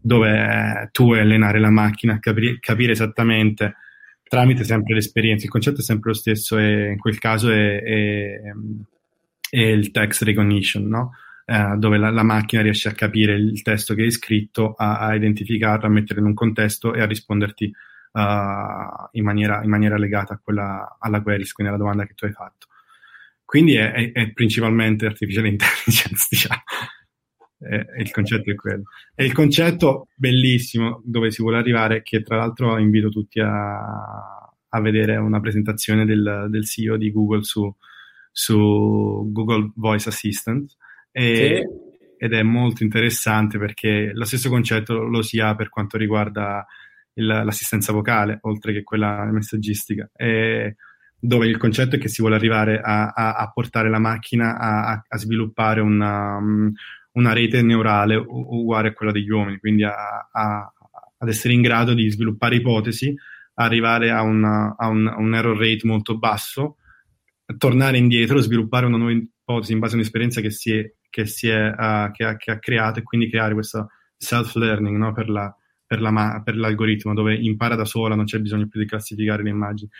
dove tu vuoi allenare la macchina, capire, capire esattamente tramite sempre l'esperienza. Il concetto è sempre lo stesso e in quel caso è, è, è il text recognition, no? eh, dove la, la, macchina riesce a capire il testo che hai scritto, a, a identificarlo, a metterlo in un contesto e a risponderti uh, in, maniera, in, maniera, legata a quella, alla query, quindi alla domanda che tu hai fatto. Quindi è, è principalmente artificial intelligence, diciamo. Eh, il concetto è quello. E il concetto bellissimo dove si vuole arrivare, che tra l'altro invito tutti a, a vedere una presentazione del, del CEO di Google su, su Google Voice Assistant. E, sì. Ed è molto interessante perché lo stesso concetto lo si ha per quanto riguarda il, l'assistenza vocale, oltre che quella messaggistica. E, dove il concetto è che si vuole arrivare a, a, a portare la macchina a, a sviluppare una, um, una rete neurale uguale a quella degli uomini, quindi a, a, ad essere in grado di sviluppare ipotesi, arrivare a, una, a, un, a, un, error rate molto basso, tornare indietro, sviluppare una nuova ipotesi in base a un'esperienza che, si è, che, si è, uh, che, ha, che ha, creato e quindi creare questo self-learning no? per, la, per, la, per, l'algoritmo, dove impara da sola, non c'è bisogno più di classificare le immagini.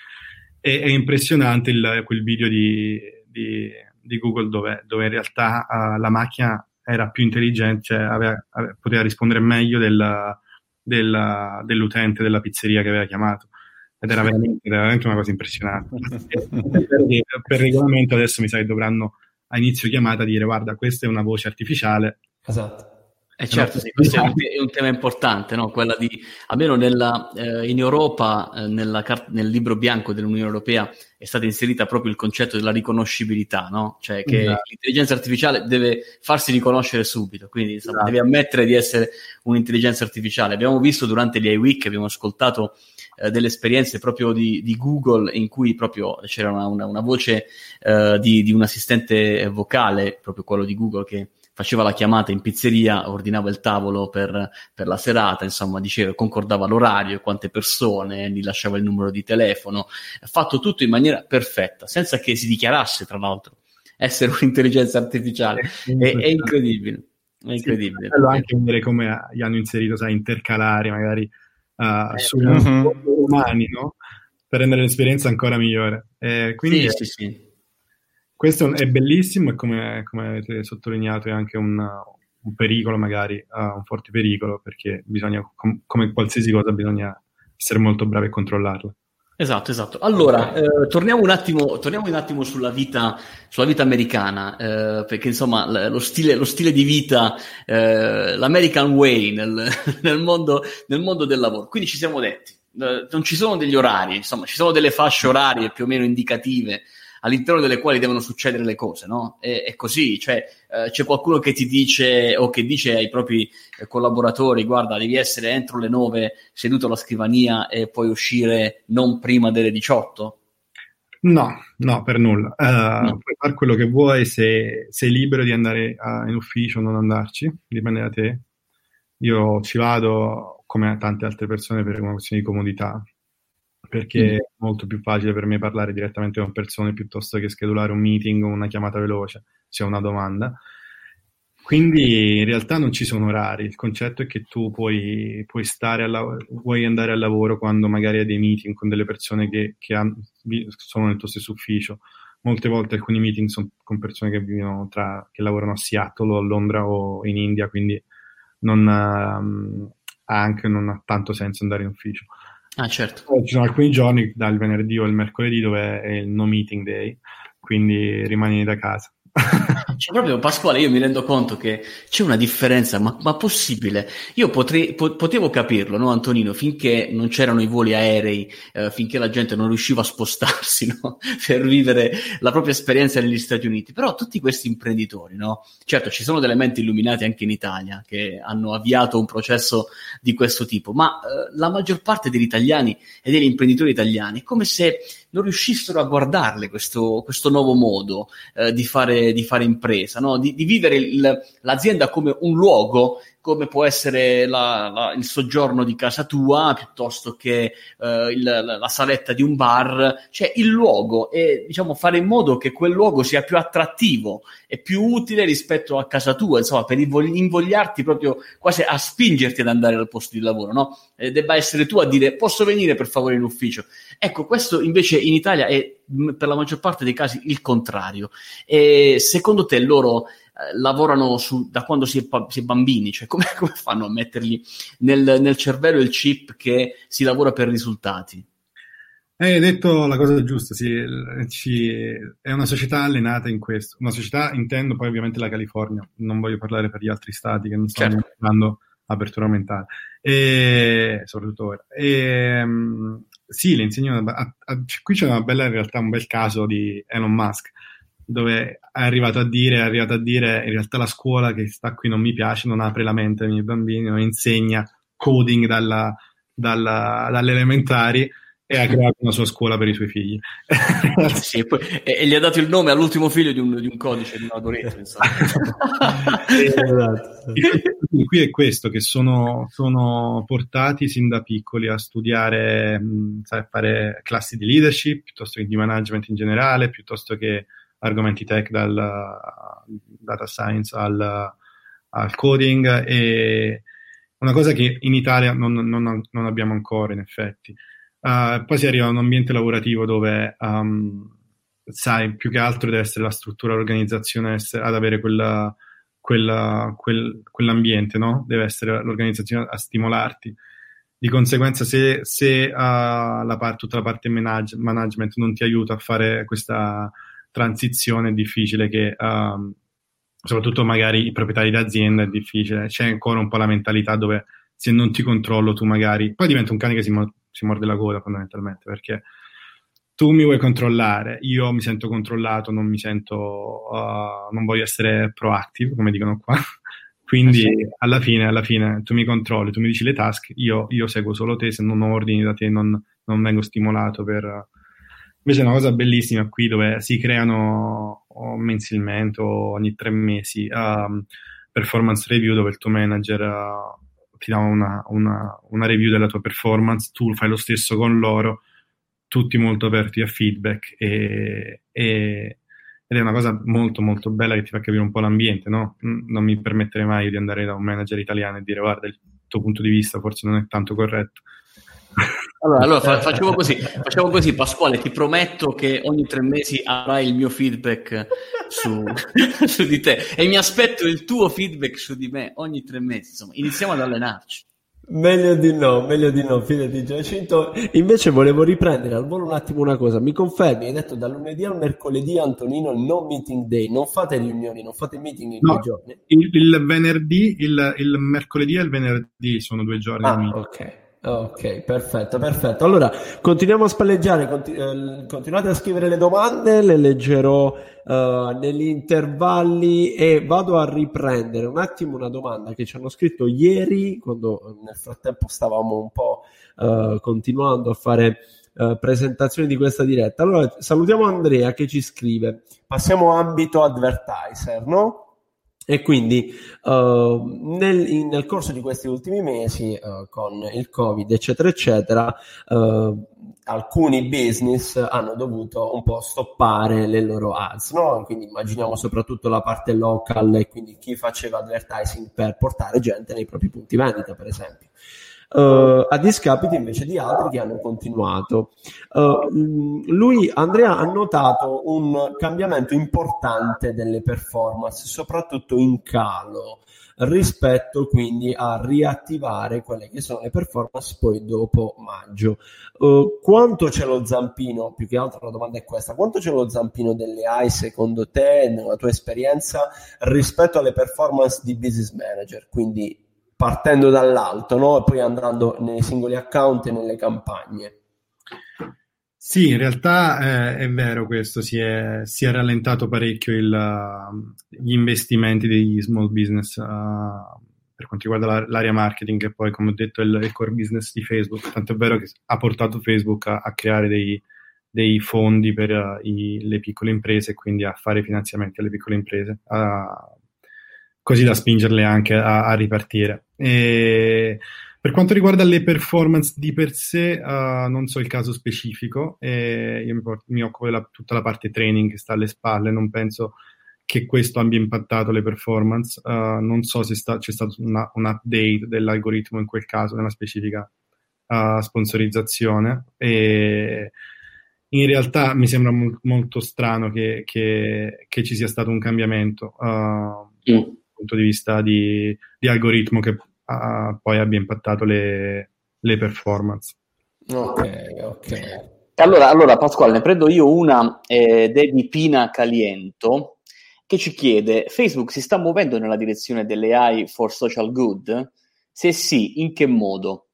E, è impressionante il, quel video di, di, di Google dove, dove, in realtà uh, la macchina era più intelligente, cioè aveva, aveva, poteva rispondere meglio del, del, dell'utente della pizzeria che aveva chiamato. Ed era veramente, era veramente una cosa impressionante. per, regolamento adesso mi sa che dovranno a inizio chiamata dire guarda, questa è una voce artificiale. Esatto. Eh certo, sì, questo è un, è un, tema importante, no? Quella di, almeno nella, eh, in Europa, eh, nella, nel libro bianco dell'Unione Europea, è stato inserita proprio il concetto della riconoscibilità, no? Cioè che esatto. l'intelligenza artificiale deve farsi riconoscere subito, quindi esatto. deve ammettere di essere un'intelligenza artificiale. Abbiamo visto durante gli iWeek, abbiamo ascoltato eh, delle esperienze proprio di, di, Google in cui proprio c'era una, una, una voce eh, di, di un assistente vocale, proprio quello di Google che faceva la chiamata in pizzeria, ordinava il tavolo per, per la serata, insomma, diceva, concordava l'orario, quante persone, gli lasciava il numero di telefono, fatto tutto in maniera perfetta, senza che si dichiarasse, tra l'altro, essere un'intelligenza artificiale. È, è incredibile. È incredibile. Sì, anche vedere come gli hanno inserito, sai, intercalare magari uh, sui uh-huh. umani, no? Per rendere l'esperienza ancora migliore. Eh, quindi sì, sì, sì questo è bellissimo e come, come avete sottolineato è anche un, un pericolo, magari uh, un forte pericolo, perché bisogna, com- come qualsiasi cosa, bisogna essere molto bravi a controllarla. Esatto, esatto. Allora, eh, torniamo, un attimo, torniamo un attimo sulla vita, sulla vita americana, eh, perché insomma lo stile, lo stile di vita, eh, l'American way nel, nel, mondo, nel mondo del lavoro. Quindi ci siamo detti, eh, non ci sono degli orari, insomma, ci sono delle fasce orarie più o meno indicative all'interno delle quali devono succedere le cose, no? È, è così, cioè eh, c'è qualcuno che ti dice o che dice ai propri eh, collaboratori, guarda, devi essere entro le 9 seduto alla scrivania e puoi uscire non prima delle 18? No, no, per nulla. Uh, no. Puoi fare quello che vuoi, se sei libero di andare uh, in ufficio o non andarci, dipende da te. Io ci vado come tante altre persone per una questione di comodità, perché mm. è molto più facile per me parlare direttamente con persone piuttosto che schedulare un meeting o una chiamata veloce, se ho una domanda. Quindi in realtà non ci sono orari, il concetto è che tu puoi, puoi, stare alla, puoi andare al lavoro quando magari hai dei meeting con delle persone che, che hanno, sono nel tuo stesso ufficio. Molte volte alcuni meeting sono con persone che vivono tra, che lavorano a Seattle o a Londra o in India, quindi non ha anche non ha tanto senso andare in ufficio. Ah, certo. Poi ci sono alcuni giorni, dal venerdì o il mercoledì, dove è il no meeting day, quindi rimani da casa. Cioè, proprio Pasquale, io mi rendo conto che c'è una differenza, ma, ma possibile? Io potrei, po- potevo capirlo, no, Antonino, finché non c'erano i voli aerei, eh, finché la gente non riusciva a spostarsi no? per vivere la propria esperienza negli Stati Uniti. Però tutti questi imprenditori, no? certo, ci sono delle menti illuminati anche in Italia che hanno avviato un processo di questo tipo, ma eh, la maggior parte degli italiani e degli imprenditori italiani è come se non riuscissero a guardarle questo, questo nuovo modo eh, di, fare, di, fare, impresa, no? di, di vivere il, l'azienda come un luogo come può essere la, la, il soggiorno di casa tua piuttosto che uh, il, la, la, saletta di un bar, cioè il luogo e diciamo fare in modo che quel luogo sia più attrattivo e più utile rispetto a casa tua, insomma, per invogliarti proprio quasi a spingerti ad andare al posto di lavoro, no? E debba essere tu a dire posso venire per favore in ufficio. Ecco, questo invece in Italia è per la maggior parte dei casi il contrario. E secondo te loro eh, lavorano su, da quando si è, si è bambini, cioè come, come, fanno a mettergli nel, nel cervello il chip che si lavora per risultati? Hai detto la cosa giusta, sì, ci, è una società allenata in questo. Una società, intendo poi ovviamente la California, non voglio parlare per gli altri stati che non stanno certo. dando apertura mentale, e, soprattutto ora. E, um, sì, le insegnano, a, a, qui c'è una bella in realtà, un bel caso di Elon Musk, dove è arrivato a dire, è arrivato a dire in realtà la scuola che sta qui non mi piace, non apre la mente ai miei bambini, non insegna coding dalla, dalla, dalle elementari e ha creato una sua scuola per i suoi figli. sì, e, poi, e, e, gli ha dato il nome all'ultimo figlio di un, di un codice di un algoritmo. esatto. Qui è questo, che sono, sono, portati sin da piccoli a studiare, mh, sai, fare classi di leadership, piuttosto che di management in generale, piuttosto che argomenti tech dal data science al, al coding e una cosa che in Italia non, non, non abbiamo ancora in effetti. Uh, poi si arriva a un ambiente lavorativo dove um, sai più che altro deve essere la struttura, l'organizzazione essere, ad avere quella, quella, quel, quell'ambiente, no? Deve essere l'organizzazione a stimolarti. Di conseguenza, se, se uh, la part, tutta la parte manage, management non ti aiuta a fare questa transizione è difficile che, um, soprattutto magari i proprietari d'azienda è difficile, c'è ancora un po' la mentalità dove se non ti controllo tu magari, poi diventa un cane che si, mo- si morde la coda fondamentalmente perché tu mi vuoi controllare, io mi sento controllato, non mi sento, uh, non voglio essere proactive, come dicono qua. Quindi eh alla fine, alla fine tu mi controlli, tu mi dici le task, io, io seguo solo te, se non ho ordini da te non, non vengo stimolato per, Invece è una cosa bellissima qui dove si creano mensilmente o ogni tre mesi um, performance review dove il tuo manager uh, ti dà una, una, una, review della tua performance, tu fai lo stesso con loro, tutti molto aperti a feedback e, e, ed è una cosa molto molto bella che ti fa capire un po' l'ambiente, no? Non mi permetterei mai di andare da un manager italiano e dire guarda il tuo punto di vista forse non è tanto corretto allora, allora fa- facciamo così, facciamo così, Pasquale, ti prometto che ogni tre mesi avrai il mio feedback su, su, di te e mi aspetto il tuo feedback su di me ogni tre mesi, insomma, iniziamo ad allenarci. Meglio di no, meglio di no, fidati Giacinto. Invece volevo riprendere al volo un attimo una cosa. Mi confermi, hai detto da lunedì al mercoledì Antonino no meeting day, non fate riunioni, non fate meeting in no, due giorni. Il, il venerdì, il, il, mercoledì e il venerdì sono due giorni. Ah, ok. Ok, perfetto, perfetto. Allora, continuiamo a spalleggiare, continu- eh, continuate a scrivere le domande, le leggerò uh, negli intervalli e vado a riprendere un attimo una domanda che ci hanno scritto ieri, quando nel frattempo stavamo un po' uh, continuando a fare uh, presentazioni di questa diretta. Allora, salutiamo Andrea che ci scrive, passiamo ambito advertiser, no? E quindi uh, nel, in, nel, corso di questi ultimi mesi, uh, con il Covid, eccetera, eccetera, uh, alcuni business hanno dovuto un po' stoppare le loro ads, no? Quindi immaginiamo soprattutto la parte local e quindi chi faceva advertising per portare gente nei propri punti vendita, per esempio uh, a discapito invece di altri che hanno continuato. Uh, lui, Andrea, ha notato un cambiamento importante delle performance, soprattutto in calo rispetto quindi a riattivare quelle che sono le performance poi dopo maggio. Uh, quanto c'è lo zampino? Più che altro la domanda è questa: quanto c'è lo zampino delle AI secondo te, nella tua esperienza, rispetto alle performance di business manager? Quindi partendo dall'alto no? e poi andando nei singoli account e nelle campagne. Sì, in realtà eh, è vero questo, si è, si è rallentato parecchio il, gli investimenti degli small business uh, per quanto riguarda la, l'area marketing e poi come ho detto il, il, core business di Facebook, tanto è vero che ha portato Facebook a, a creare dei, dei, fondi per uh, i, le piccole imprese e quindi a fare finanziamenti alle piccole imprese, così da spingerle anche a, a ripartire. E per quanto riguarda le performance di per sé, uh, non so il caso specifico, eh, io mi, porto, mi occupo di tutta la parte training che sta alle spalle, non penso che questo abbia impattato le performance, uh, non so se sta, c'è stato una, un update dell'algoritmo in quel caso, nella specifica uh, sponsorizzazione. E in realtà mi sembra mo- molto strano che, che, che, ci sia stato un cambiamento. Mm punto di vista di, di algoritmo che uh, poi abbia impattato le, le performance. Ok, ok. Allora, allora, Pasquale, ne prendo io una eh, di Pina Caliento che ci chiede: Facebook si sta muovendo nella direzione delle AI for social good? Se sì, in che modo?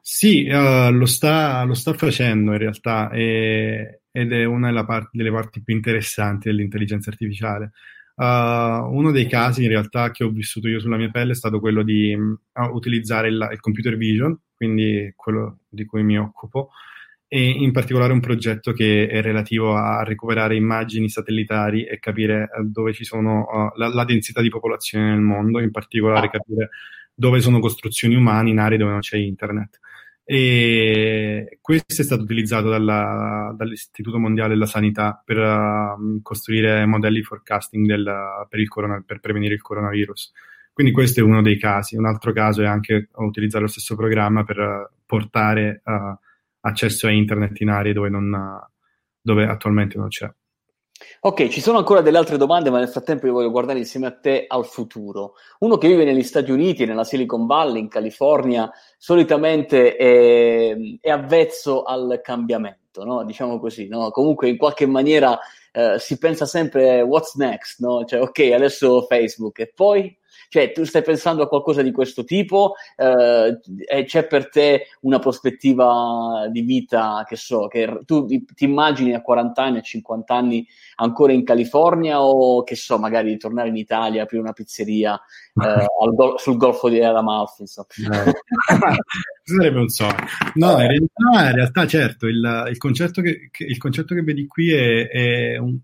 Sì, uh, lo, sta, lo, sta, facendo in realtà e, ed è una delle parti, delle parti più interessanti dell'intelligenza artificiale. Uh, uno dei casi in realtà che ho vissuto io sulla mia pelle è stato quello di uh, utilizzare il, il, computer vision, quindi quello di cui mi occupo, e in particolare un progetto che è relativo a recuperare immagini satellitari e capire uh, dove ci sono uh, la, la, densità di popolazione nel mondo, in particolare capire dove sono costruzioni umane in aree dove non c'è internet. E questo è stato utilizzato dalla, dall'Istituto Mondiale della Sanità per uh, costruire modelli forecasting del, per, corona, per, prevenire il coronavirus. Quindi questo è uno dei casi. Un altro caso è anche utilizzare lo stesso programma per portare uh, accesso a internet in aree dove, non, dove attualmente non c'è. Ok, ci sono ancora delle altre domande, ma nel frattempo io voglio guardare insieme a te al futuro. Uno che vive negli Stati Uniti, nella Silicon Valley, in California, solitamente è, è avvezzo al cambiamento, no? diciamo così. No? Comunque in qualche maniera eh, si pensa sempre what's next, no? cioè ok, adesso Facebook e poi cioè, tu stai pensando a qualcosa di questo tipo? Eh, c'è per te una prospettiva di vita, che so, che tu ti immagini a 40 anni, a 50 anni ancora in California o che so, magari di tornare in Italia, aprire una pizzeria eh, go- sul golfo di Amalfi, insomma. sarebbe un sogno. No, in realtà, in realtà certo, il, il, concetto che, che, il concetto che vedi qui è, è, un,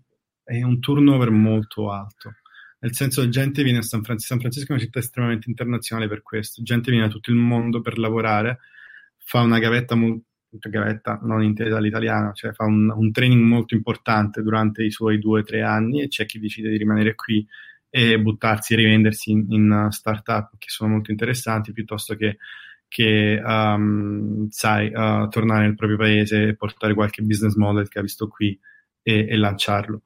è un turnover molto alto nel senso gente viene a San Francisco, San Francisco è una città estremamente internazionale per questo, gente viene da tutto il mondo per lavorare, fa una gavetta, molto, gavetta non intesa all'italiano, cioè fa un, un, training molto importante durante i suoi due o tre anni e c'è chi decide di rimanere qui e buttarsi e rivendersi in, in startup che sono molto interessanti piuttosto che che um, sai, uh, tornare nel proprio paese e portare qualche business model che ha visto qui e, e lanciarlo.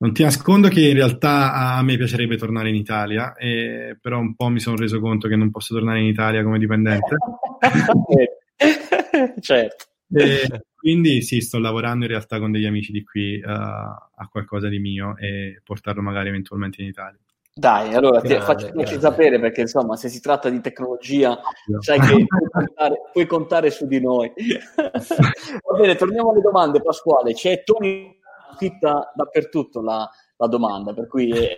Non ti nascondo che in realtà a me piacerebbe tornare in Italia, eh, però un po' mi sono reso conto che non posso tornare in Italia come dipendente. certo. E quindi sì, sto lavorando in realtà con degli amici di qui uh, a qualcosa di mio e portarlo magari eventualmente in Italia. Dai, allora grande, facciamoci sapere perché insomma se si tratta di tecnologia sai che puoi contare, puoi contare, su di noi. Va bene, torniamo alle domande Pasquale. C'è Tony scritta dappertutto la, la domanda, per cui è...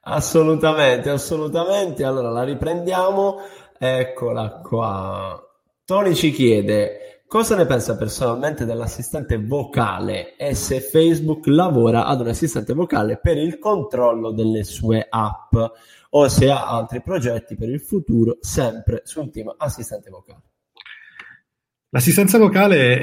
Assolutamente, assolutamente. Allora la riprendiamo. Eccola qua. Tony ci chiede Cosa ne pensa personalmente dell'assistente vocale e se Facebook lavora ad un assistente vocale per il controllo delle sue app o se ha altri progetti per il futuro sempre sul tema assistente vocale? L'assistenza vocale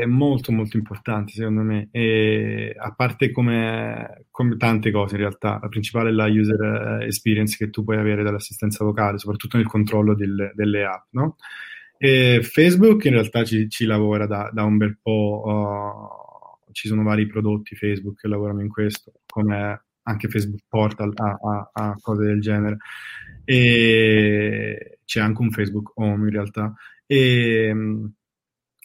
è molto molto importante secondo me, e a parte come, come, tante cose in realtà, la principale è la user experience che tu puoi avere dall'assistenza vocale, soprattutto nel controllo del, delle app, no? Facebook in realtà ci, ci lavora da, da, un bel po', uh, ci sono vari prodotti Facebook che lavorano in questo, come anche Facebook Portal a, cose del genere. E c'è anche un Facebook Home in realtà. E,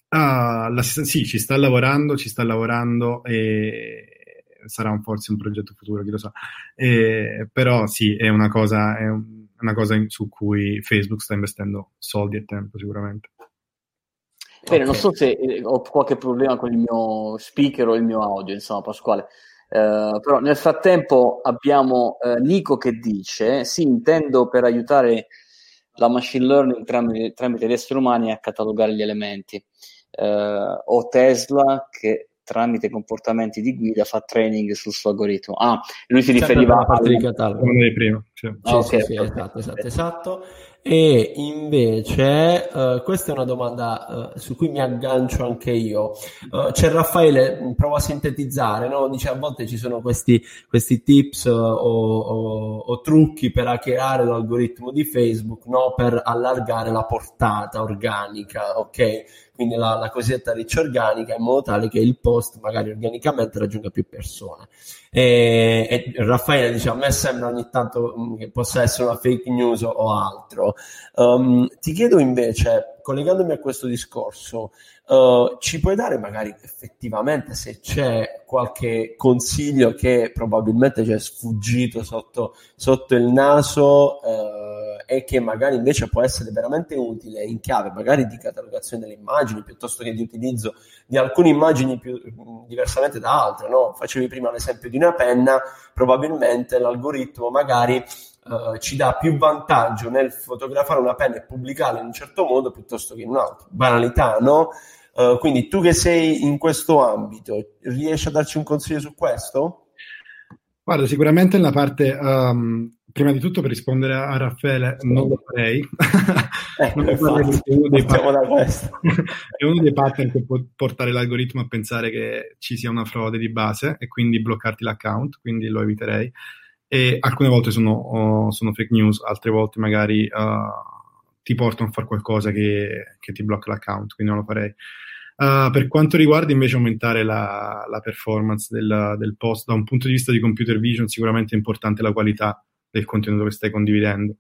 uh, sì, ci sta lavorando, ci sta lavorando e sarà un, forse un progetto futuro, chi lo sa. E, però sì, è una cosa, è un, una cosa in, su cui Facebook sta investendo soldi e tempo sicuramente. Bene, okay. non so se eh, ho qualche problema con il mio speaker o il mio audio, insomma, Pasquale. Uh, però nel frattempo abbiamo uh, Nico che dice: Sì, intendo per aiutare la machine learning tramite, tramite gli esseri umani a catalogare gli elementi. Uh, o Tesla che tramite comportamenti di guida fa training sul suo algoritmo. Ah, lui si riferiva alla parte di catalogo. Primi. Sì. Ah, okay, sì, sì, okay. esatto, esatto, esatto. E invece, uh, questa è una domanda uh, su cui mi aggancio anche io. Uh, c'è Raffaele, provo a sintetizzare, no? dice a volte ci sono questi, questi tips o, o, o, trucchi per hackerare l'algoritmo di Facebook no? per allargare la portata organica, ok? Quindi la, la cosiddetta riccia organica in modo tale che il post magari organicamente raggiunga più persone. E, e Raffaele dice a me sembra ogni tanto mm, che possa essere una fake news o altro. Um, ti chiedo invece, collegandomi a questo discorso, uh, ci puoi dare magari effettivamente se c'è qualche consiglio che probabilmente ci è sfuggito sotto, sotto il naso uh, e che magari invece può essere veramente utile in chiave magari di catalogazione delle immagini piuttosto che di utilizzo di alcune immagini più, diversamente da altre, no? Facevi prima l'esempio di una penna, probabilmente l'algoritmo magari Uh, ci dà più vantaggio nel fotografare una penna e pubblicarla in un certo modo piuttosto che in un altro. Banalità, no? Uh, quindi tu che sei in questo ambito, riesci a darci un consiglio su questo? Guarda, sicuramente nella parte, um, prima di tutto per rispondere a Raffaele, non lo farei. Eh, non lo farei è, uno dei pattern, è uno dei pattern che può portare l'algoritmo a pensare che ci sia una frode di base e quindi bloccarti l'account, quindi lo eviterei. E alcune volte sono, oh, sono fake news, altre volte magari uh, ti portano a fare qualcosa che, che, ti blocca l'account, quindi non lo farei. Uh, per quanto riguarda invece aumentare la, la performance del, del, post, da un punto di vista di computer vision sicuramente è importante la qualità del contenuto che stai condividendo.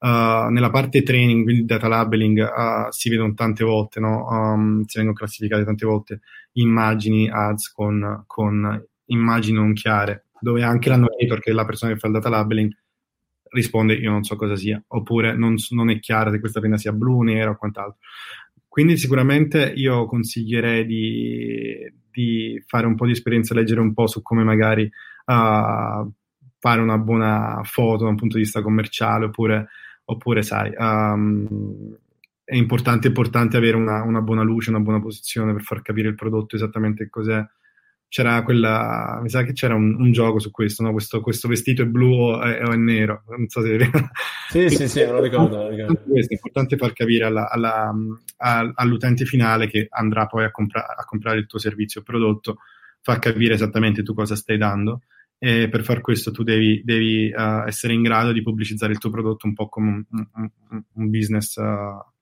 Uh, nella parte training, quindi data labeling, uh, si vedono tante volte, no? um, si vengono classificate tante volte immagini, ads con, con immagini non chiare, dove anche l'annotator, che è la persona che fa il data labeling, risponde io non so cosa sia, oppure non, non è chiaro se questa penna sia blu, nera o quant'altro. Quindi sicuramente io consiglierei di, di, fare un po' di esperienza, leggere un po' su come magari uh, fare una buona foto da un punto di vista commerciale, oppure, oppure sai, um, è importante, importante avere una, una, buona luce, una buona posizione per far capire il prodotto esattamente cos'è c'era quella, mi sa che c'era un, un gioco su questo, no? questo, questo, vestito è blu o è, o è nero, non so se... Sì, sì, sì, lo ricordo. Lo ricordo. Questo è importante far capire alla, alla, all'utente finale che andrà poi a, compra, a, comprare il tuo servizio o prodotto, far capire esattamente tu cosa stai dando e per far questo tu devi, devi uh, essere in grado di pubblicizzare il tuo prodotto un po' come un, un, un business... Uh,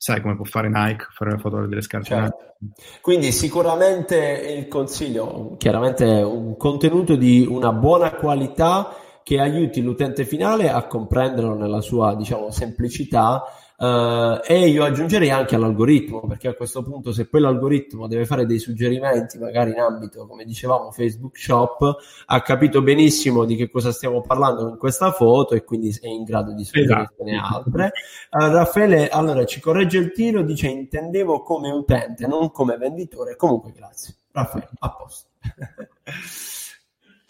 sai come può fare Nike, fare la foto delle scarpe. Certo. Quindi sicuramente il consiglio, chiaramente un contenuto di una buona qualità che aiuti l'utente finale a comprenderlo nella sua diciamo, semplicità Uh, e io aggiungerei anche all'algoritmo, perché a questo punto se poi l'algoritmo deve fare dei suggerimenti, magari in ambito, come dicevamo, Facebook Shop, ha capito benissimo di che cosa stiamo parlando con questa foto e quindi è in grado di suggerirne esatto. altre. Uh, Raffaele, allora ci corregge il tiro, dice intendevo come utente, non come venditore. Comunque grazie. Raffaele, a posto.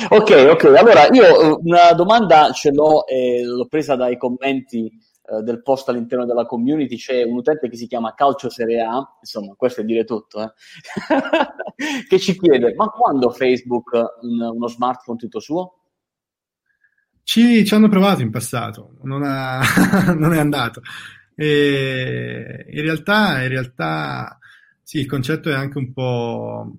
ok, ok, allora io eh, una domanda ce l'ho e l'ho presa dai commenti eh, del post all'interno della community c'è un utente che si chiama Calcio Serie A, insomma, questo è dire tutto, eh? che ci chiede: ma quando Facebook un, uno smartphone tutto suo? Ci, ci hanno provato in passato, non, ha, non è andato. E in realtà, in realtà, sì, il concetto è anche un po'.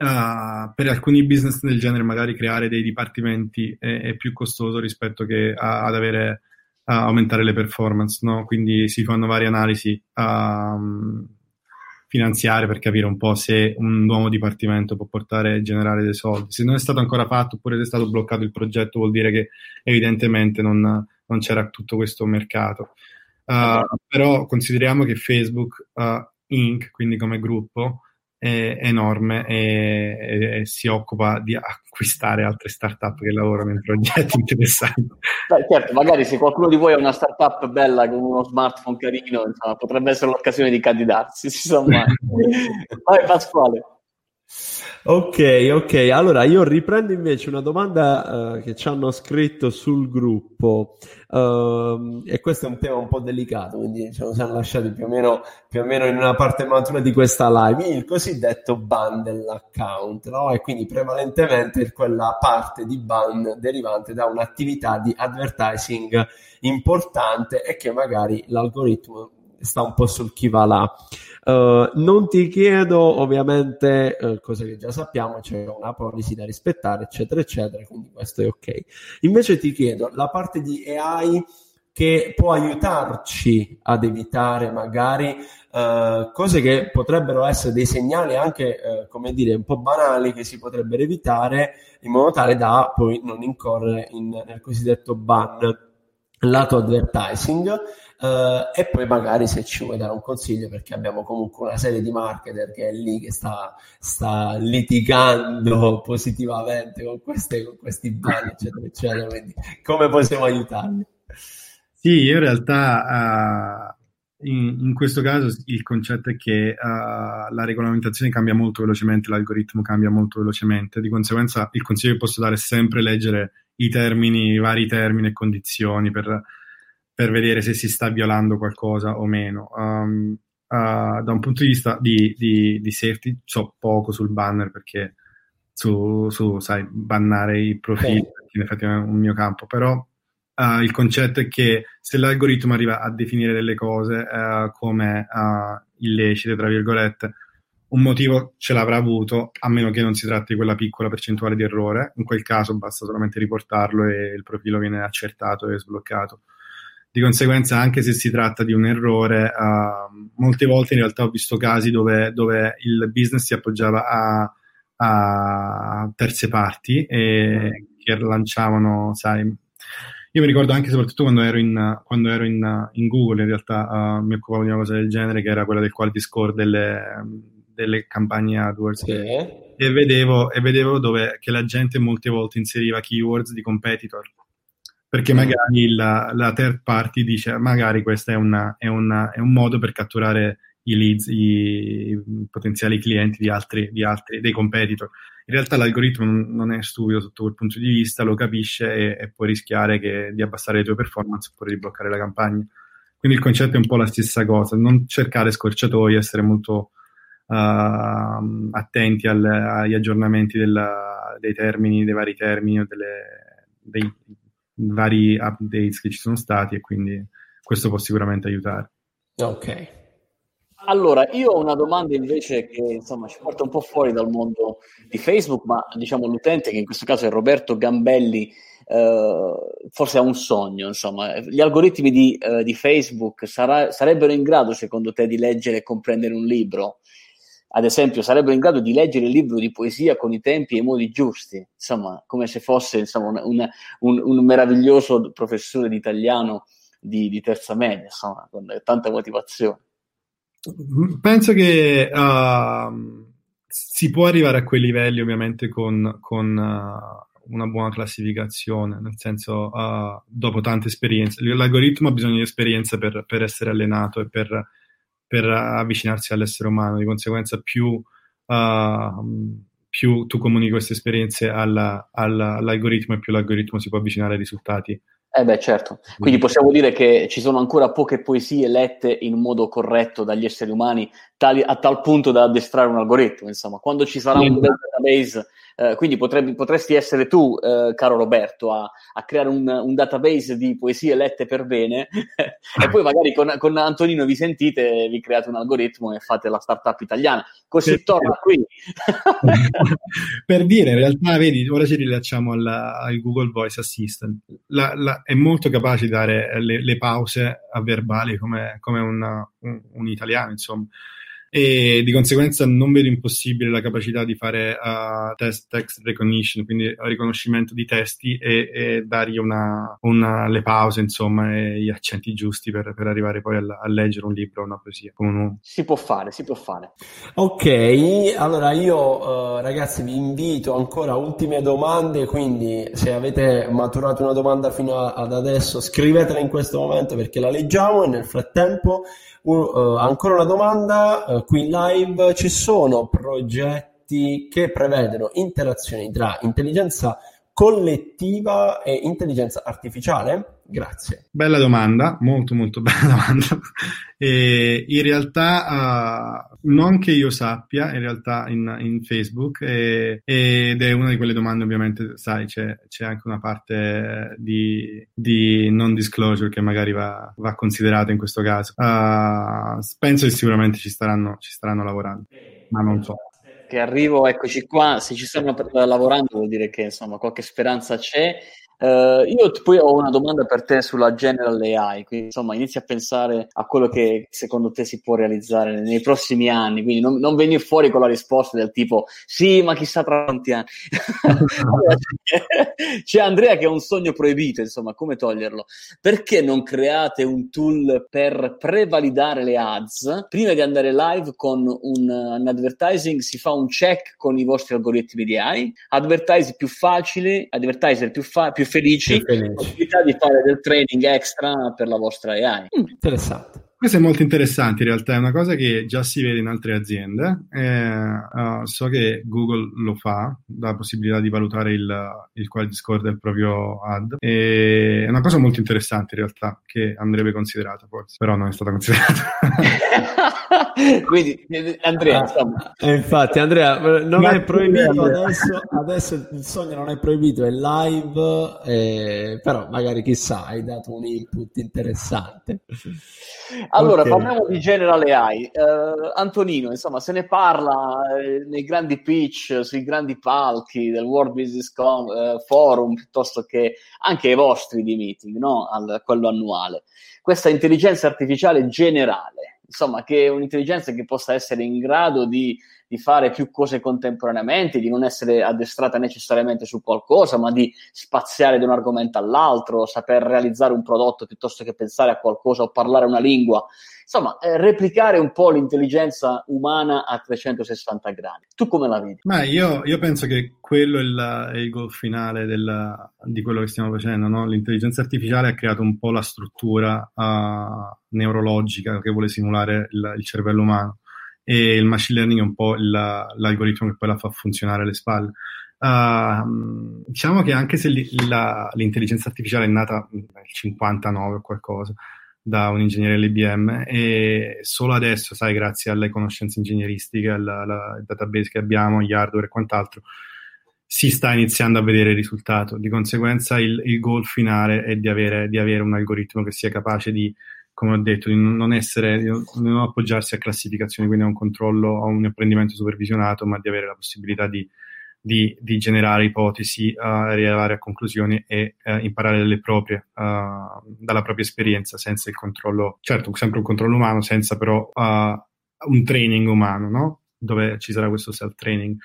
Uh, per alcuni business del genere, magari creare dei dipartimenti è, è più costoso rispetto che a, ad avere aumentare le performance, no? quindi si fanno varie analisi um, finanziarie per capire un po' se un nuovo dipartimento può portare a generare dei soldi. Se non è stato ancora fatto oppure se è stato bloccato il progetto vuol dire che evidentemente non, non c'era tutto questo mercato. Uh, però consideriamo che Facebook uh, Inc., quindi come gruppo, è enorme e, e, e, si occupa di acquistare altre startup che lavorano in progetti interessanti. Beh, certo, magari se qualcuno di voi ha una startup bella con uno smartphone carino, insomma, potrebbe essere l'occasione di candidarsi. Insomma. Vai Pasquale. Ok, ok. Allora io riprendo invece una domanda uh, che ci hanno scritto sul gruppo uh, e questo è un tema un po' delicato, quindi ce lo siamo lasciati più o, meno, più o meno in una parte matura di questa live, il cosiddetto ban dell'account, no? E quindi prevalentemente quella parte di ban derivante da un'attività di advertising importante e che magari l'algoritmo sta un po' sul chi va là. Uh, non ti chiedo ovviamente uh, cose che già sappiamo, c'è una policy da rispettare, eccetera, eccetera, quindi questo è ok. Invece ti chiedo la parte di AI che può aiutarci ad evitare magari uh, cose che potrebbero essere dei segnali anche, come dire, un po' banali che si potrebbero evitare in modo tale da poi non incorrere in, nel cosiddetto ban lato advertising Uh, e poi magari se ci vuoi dare un consiglio perché abbiamo comunque una serie di marketer che è lì che sta, sta litigando positivamente con, queste, con questi ban eccetera eccetera quindi come possiamo aiutarli? Sì, in realtà uh, in, in, questo caso il concetto è che uh, la regolamentazione cambia molto velocemente, l'algoritmo cambia molto velocemente, di conseguenza il consiglio che posso dare è sempre leggere i termini, i vari termini e condizioni per per vedere se si sta violando qualcosa o meno. Um, uh, da un punto di vista di, di, di, safety, so poco sul banner perché su, su sai, bannare i profili, oh. in effetti è un mio campo, però uh, il concetto è che se l'algoritmo arriva a definire delle cose uh, come illecite, tra virgolette, un motivo ce l'avrà avuto, a meno che non si tratti di quella piccola percentuale di errore. In quel caso basta solamente riportarlo e il profilo viene accertato e sbloccato. Di conseguenza, anche se si tratta di un errore, uh, molte volte in realtà ho visto casi dove, dove il business si appoggiava a, a terze parti e che lanciavano, sai, io mi ricordo anche soprattutto quando ero in, quando ero in, in Google, in realtà uh, mi occupavo di una cosa del genere, che era quella del quality score delle, delle campagne AdWords. Sì. E, vedevo, e vedevo dove che la gente molte volte inseriva keywords di competitor perché magari la, la third party dice magari questo è, una, è, una, è, un modo per catturare i leads, i, i potenziali clienti di altri, di altri, dei competitor. In realtà l'algoritmo non è stupido sotto quel punto di vista, lo capisce e, e può rischiare che, di abbassare le tue performance oppure di bloccare la campagna. Quindi il concetto è un po' la stessa cosa, non cercare scorciatoie, essere molto uh, attenti al, agli aggiornamenti della, dei termini, dei vari termini o delle, dei, vari updates che ci sono stati e quindi questo può sicuramente aiutare. Ok. Allora, io ho una domanda invece che insomma ci porta un po' fuori dal mondo di Facebook, ma diciamo l'utente che in questo caso è Roberto Gambelli, eh, forse ha un sogno, insomma, gli algoritmi di, eh, di Facebook sarà, sarebbero in grado secondo te di leggere e comprendere un libro? Ad esempio, sarebbero in grado di leggere il libro di poesia con i tempi e i modi giusti, insomma, come se fosse insomma, una, un, un, un, meraviglioso professore di italiano di, di terza media, insomma, con tanta motivazione. Penso che uh, si può arrivare a quei livelli ovviamente con, con uh, una buona classificazione, nel senso uh, dopo tante esperienze. L'algoritmo ha bisogno di esperienza per, per essere allenato e per, per, avvicinarsi all'essere umano, di conseguenza più, più tu comunichi queste esperienze alla, alla, all'algoritmo e più l'algoritmo si può avvicinare ai risultati eh beh, certo. Quindi possiamo dire che ci sono ancora poche poesie lette in modo corretto dagli esseri umani, tali, a tal punto da addestrare un algoritmo, insomma. Quando ci sarà un database eh, quindi potrebbe, potresti essere tu, eh, caro Roberto, a, a creare un, un, database di poesie lette per bene e poi magari con, con, Antonino vi sentite, vi create un algoritmo e fate la startup italiana. Così per torna qui. per dire, in realtà, vedi, ora ci rilacciamo alla, al Google Voice Assistant. La, la, è molto capace di dare le, le pause a verbali come, come una, un, un italiano, insomma e di conseguenza non vedo impossibile la capacità di fare uh, test text recognition, quindi riconoscimento di testi e, e dargli una, una, le pause, insomma, e gli accenti giusti per, per arrivare poi a, a, leggere un libro o una poesia. Un... Si può fare, si può fare. Ok, allora io uh, ragazzi vi invito ancora a ultime domande, quindi se avete maturato una domanda fino a, ad adesso scrivetela in questo momento perché la leggiamo e nel frattempo Uh, ancora una domanda, uh, qui in live ci sono progetti che prevedono interazioni tra intelligenza collettiva e intelligenza artificiale? Grazie. Bella domanda, molto molto bella domanda. E in realtà, uh, non che io sappia, in realtà in, in Facebook, e, ed è una di quelle domande ovviamente, sai, c'è, c'è anche una parte di, di, non disclosure che magari va, va considerata in questo caso. Uh, penso che sicuramente ci staranno, ci staranno lavorando, ma non so che arrivo, eccoci qua, se ci stanno lavorando vuol dire che insomma qualche speranza c'è Uh, io poi ho una domanda per te sulla General AI, quindi insomma inizi a pensare a quello che secondo te si può realizzare nei prossimi anni, quindi non, non venire fuori con la risposta del tipo sì, ma chissà tra quanti anni. c'è Andrea che ha un sogno proibito, insomma, come toglierlo? Perché non create un tool per prevalidare le ads? Prima di andare live con un, un advertising si fa un check con i vostri algoritmi di AI, advertising più facili, advertiser più, fa- più felici, felici. possibilità di fare del training extra per la vostra AI. Mm, interessante. Questo è molto interessante, in realtà è una cosa che già si vede in altre aziende. Eh, uh, so che Google lo fa, dà la possibilità di valutare il, il quality score del proprio ad. E è una cosa molto interessante in realtà, che andrebbe considerata forse, però non è stata considerata. Quindi Andrea, ah, insomma. Eh, infatti Andrea, non Ma è proibito adesso, adesso il sogno non è proibito, è live, eh, però magari chissà, hai dato un input interessante. Allora, okay. parliamo di General AI. Uh, Antonino, insomma, se ne parla eh, nei grandi pitch, sui grandi palchi del World Business Com- uh, Forum, piuttosto che anche ai vostri di meeting, no? Al, quello annuale. Questa intelligenza artificiale generale, insomma, che un'intelligenza che possa essere in grado di di fare più cose contemporaneamente, di non essere addestrata necessariamente su qualcosa, ma di spaziare da un argomento all'altro, saper realizzare un prodotto piuttosto che pensare a qualcosa o parlare una lingua. Insomma, eh, replicare un po' l'intelligenza umana a 360 gradi. Tu come la vedi? Ma io, io penso che quello è, la, è il goal finale della, di quello che stiamo facendo. No? L'intelligenza artificiale ha creato un po' la struttura uh, neurologica che vuole simulare il, il cervello umano e il machine learning è un po' il, l'algoritmo che poi la fa funzionare alle spalle. Uh, diciamo che anche se li, la, l'intelligenza artificiale è nata nel 59 o qualcosa da un ingegnere dell'IBM e solo adesso, sai, grazie alle conoscenze ingegneristiche, al, database che abbiamo, gli hardware e quant'altro, si sta iniziando a vedere il risultato. Di conseguenza il, il goal finale è di avere, di avere un algoritmo che sia capace di come ho detto, di non, essere, di non appoggiarsi a classificazioni, quindi a un controllo, a un apprendimento supervisionato, ma di avere la possibilità di, di, di generare ipotesi, uh, arrivare a conclusioni e uh, imparare dalle proprie, uh, dalla propria esperienza, senza il controllo, certo, sempre un controllo umano, senza però un training umano, no? Dove ci sarà questo self-training.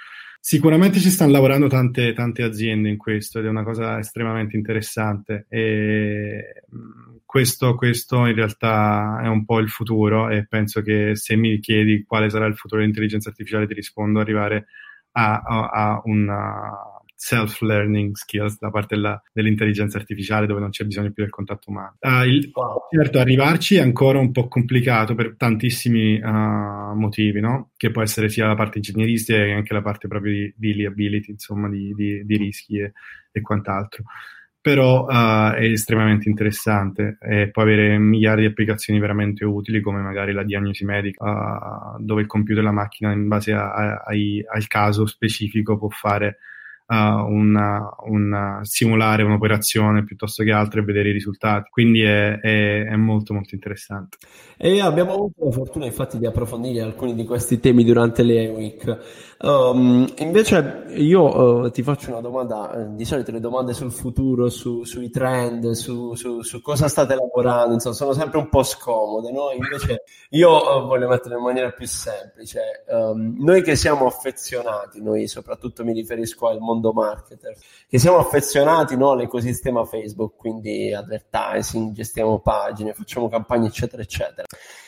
Sicuramente ci stanno lavorando tante, tante aziende in questo ed è una cosa estremamente interessante. E, questo, questo, in realtà è un po' il futuro e penso che se mi chiedi quale sarà il futuro dell'intelligenza artificiale ti rispondo arrivare a, a, a una self-learning skills da parte della, dell'intelligenza artificiale dove non c'è bisogno più del contatto umano. Uh, il, certo, arrivarci è ancora un po' complicato per tantissimi uh, motivi, no? che può essere sia la parte ingegneristica che anche la parte proprio di, di liability, insomma, di, di, di rischi e, e quant'altro però uh, è estremamente interessante e può avere miliardi di applicazioni veramente utili come magari la diagnosi medica uh, dove il computer e la macchina in base a, a, ai, al caso specifico può fare uh, una, una, simulare un'operazione piuttosto che altro e vedere i risultati. Quindi è, è, è, molto molto interessante. E abbiamo avuto la fortuna infatti di approfondire alcuni di questi temi durante le week. Um, invece io uh, ti faccio una domanda, eh, di solito le domande sul futuro, su, sui trend, su, su, su, cosa state lavorando, insomma, sono sempre un po' scomode, no? Invece io uh, voglio mettere in maniera più semplice. Um, noi che siamo affezionati, noi soprattutto mi riferisco al mondo mondo marketer, che siamo affezionati no, all'ecosistema Facebook, quindi advertising, gestiamo pagine, facciamo campagne, eccetera, eccetera.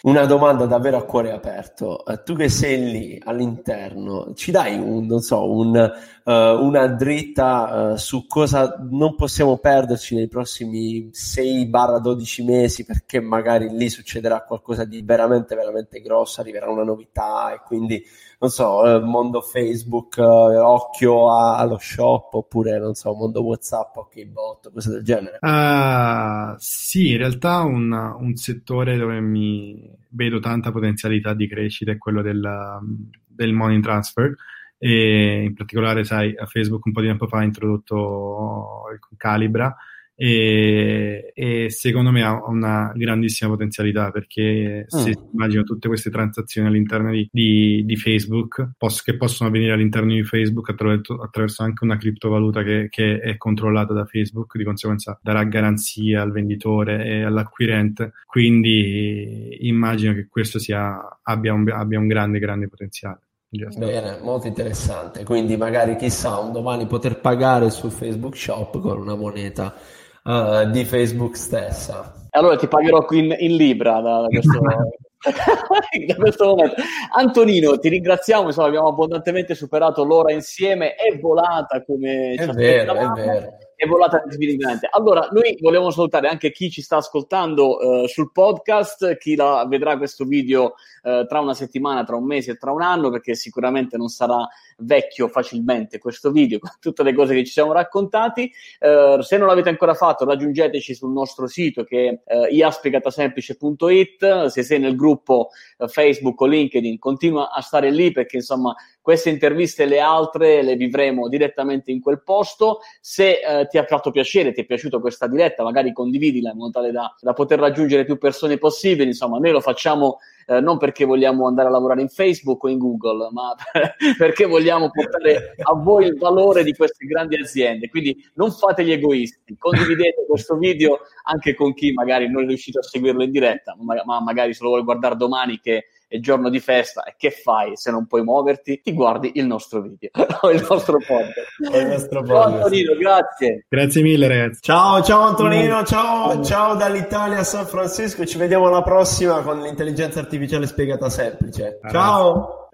Una domanda davvero a cuore aperto. Uh, tu che sei lì all'interno, ci dai un, so, un, uh, una dritta uh, su cosa non possiamo perderci nei prossimi 6-12 mesi perché magari lì succederà qualcosa di veramente, veramente grosso, arriverà una novità e quindi non so, mondo Facebook, occhio a, allo shop, oppure non so, mondo WhatsApp, ok, bot, cose del genere? Uh, sì, in realtà un, un, settore dove mi vedo tanta potenzialità di crescita è quello del, del money transfer. E in particolare, sai, a Facebook un po' di tempo fa ha introdotto Calibra e, e, secondo me ha una grandissima potenzialità perché se mm. immagino tutte queste transazioni all'interno di, di, di Facebook posso, che possono avvenire all'interno di Facebook attraverso, attraverso anche una criptovaluta che, che, è controllata da Facebook di conseguenza darà garanzia al venditore e all'acquirente quindi immagino che questo sia, abbia, un, abbia un grande grande potenziale Bene, molto interessante. Quindi magari chissà un domani poter pagare sul Facebook Shop con una moneta uh, di Facebook stessa. Allora ti pagherò qui in, in Libra da, da questo, da questo momento. Antonino, ti ringraziamo, insomma, abbiamo abbondantemente superato l'ora insieme, è volata come è vero, è vero è volata definitivamente. Allora, noi vogliamo salutare anche chi ci sta ascoltando uh, sul podcast, chi la, vedrà questo video uh, tra una settimana, tra un mese e tra un anno, perché sicuramente non sarà vecchio facilmente questo video con tutte le cose che ci siamo raccontati. Uh, se non l'avete ancora fatto, raggiungeteci sul nostro sito che è uh, iaspiegatasemplice.it. Se sei nel gruppo Facebook o LinkedIn, continua a stare lì perché insomma queste interviste e le altre le vivremo direttamente in quel posto. Se eh, ti ha fatto piacere, ti è piaciuta questa diretta, magari condividila in modo tale da, da poter raggiungere più persone possibili. Insomma, noi lo facciamo eh, non perché vogliamo andare a lavorare in Facebook o in Google, ma perché vogliamo portare a voi il valore di queste grandi aziende. Quindi non fate gli egoisti, condividete questo video anche con chi magari non è riuscito a seguirlo in diretta, ma, ma magari se lo vuole guardare domani che è giorno di festa e che fai se non puoi muoverti? Ti guardi il nostro video, il nostro podcast. il nostro podcast. Ciao Antonino, grazie. Grazie mille ragazzi. Ciao, ciao Antonino, ciao, ciao dall'Italia a San Francisco, ci vediamo alla prossima con l'intelligenza artificiale spiegata semplice. Ciao.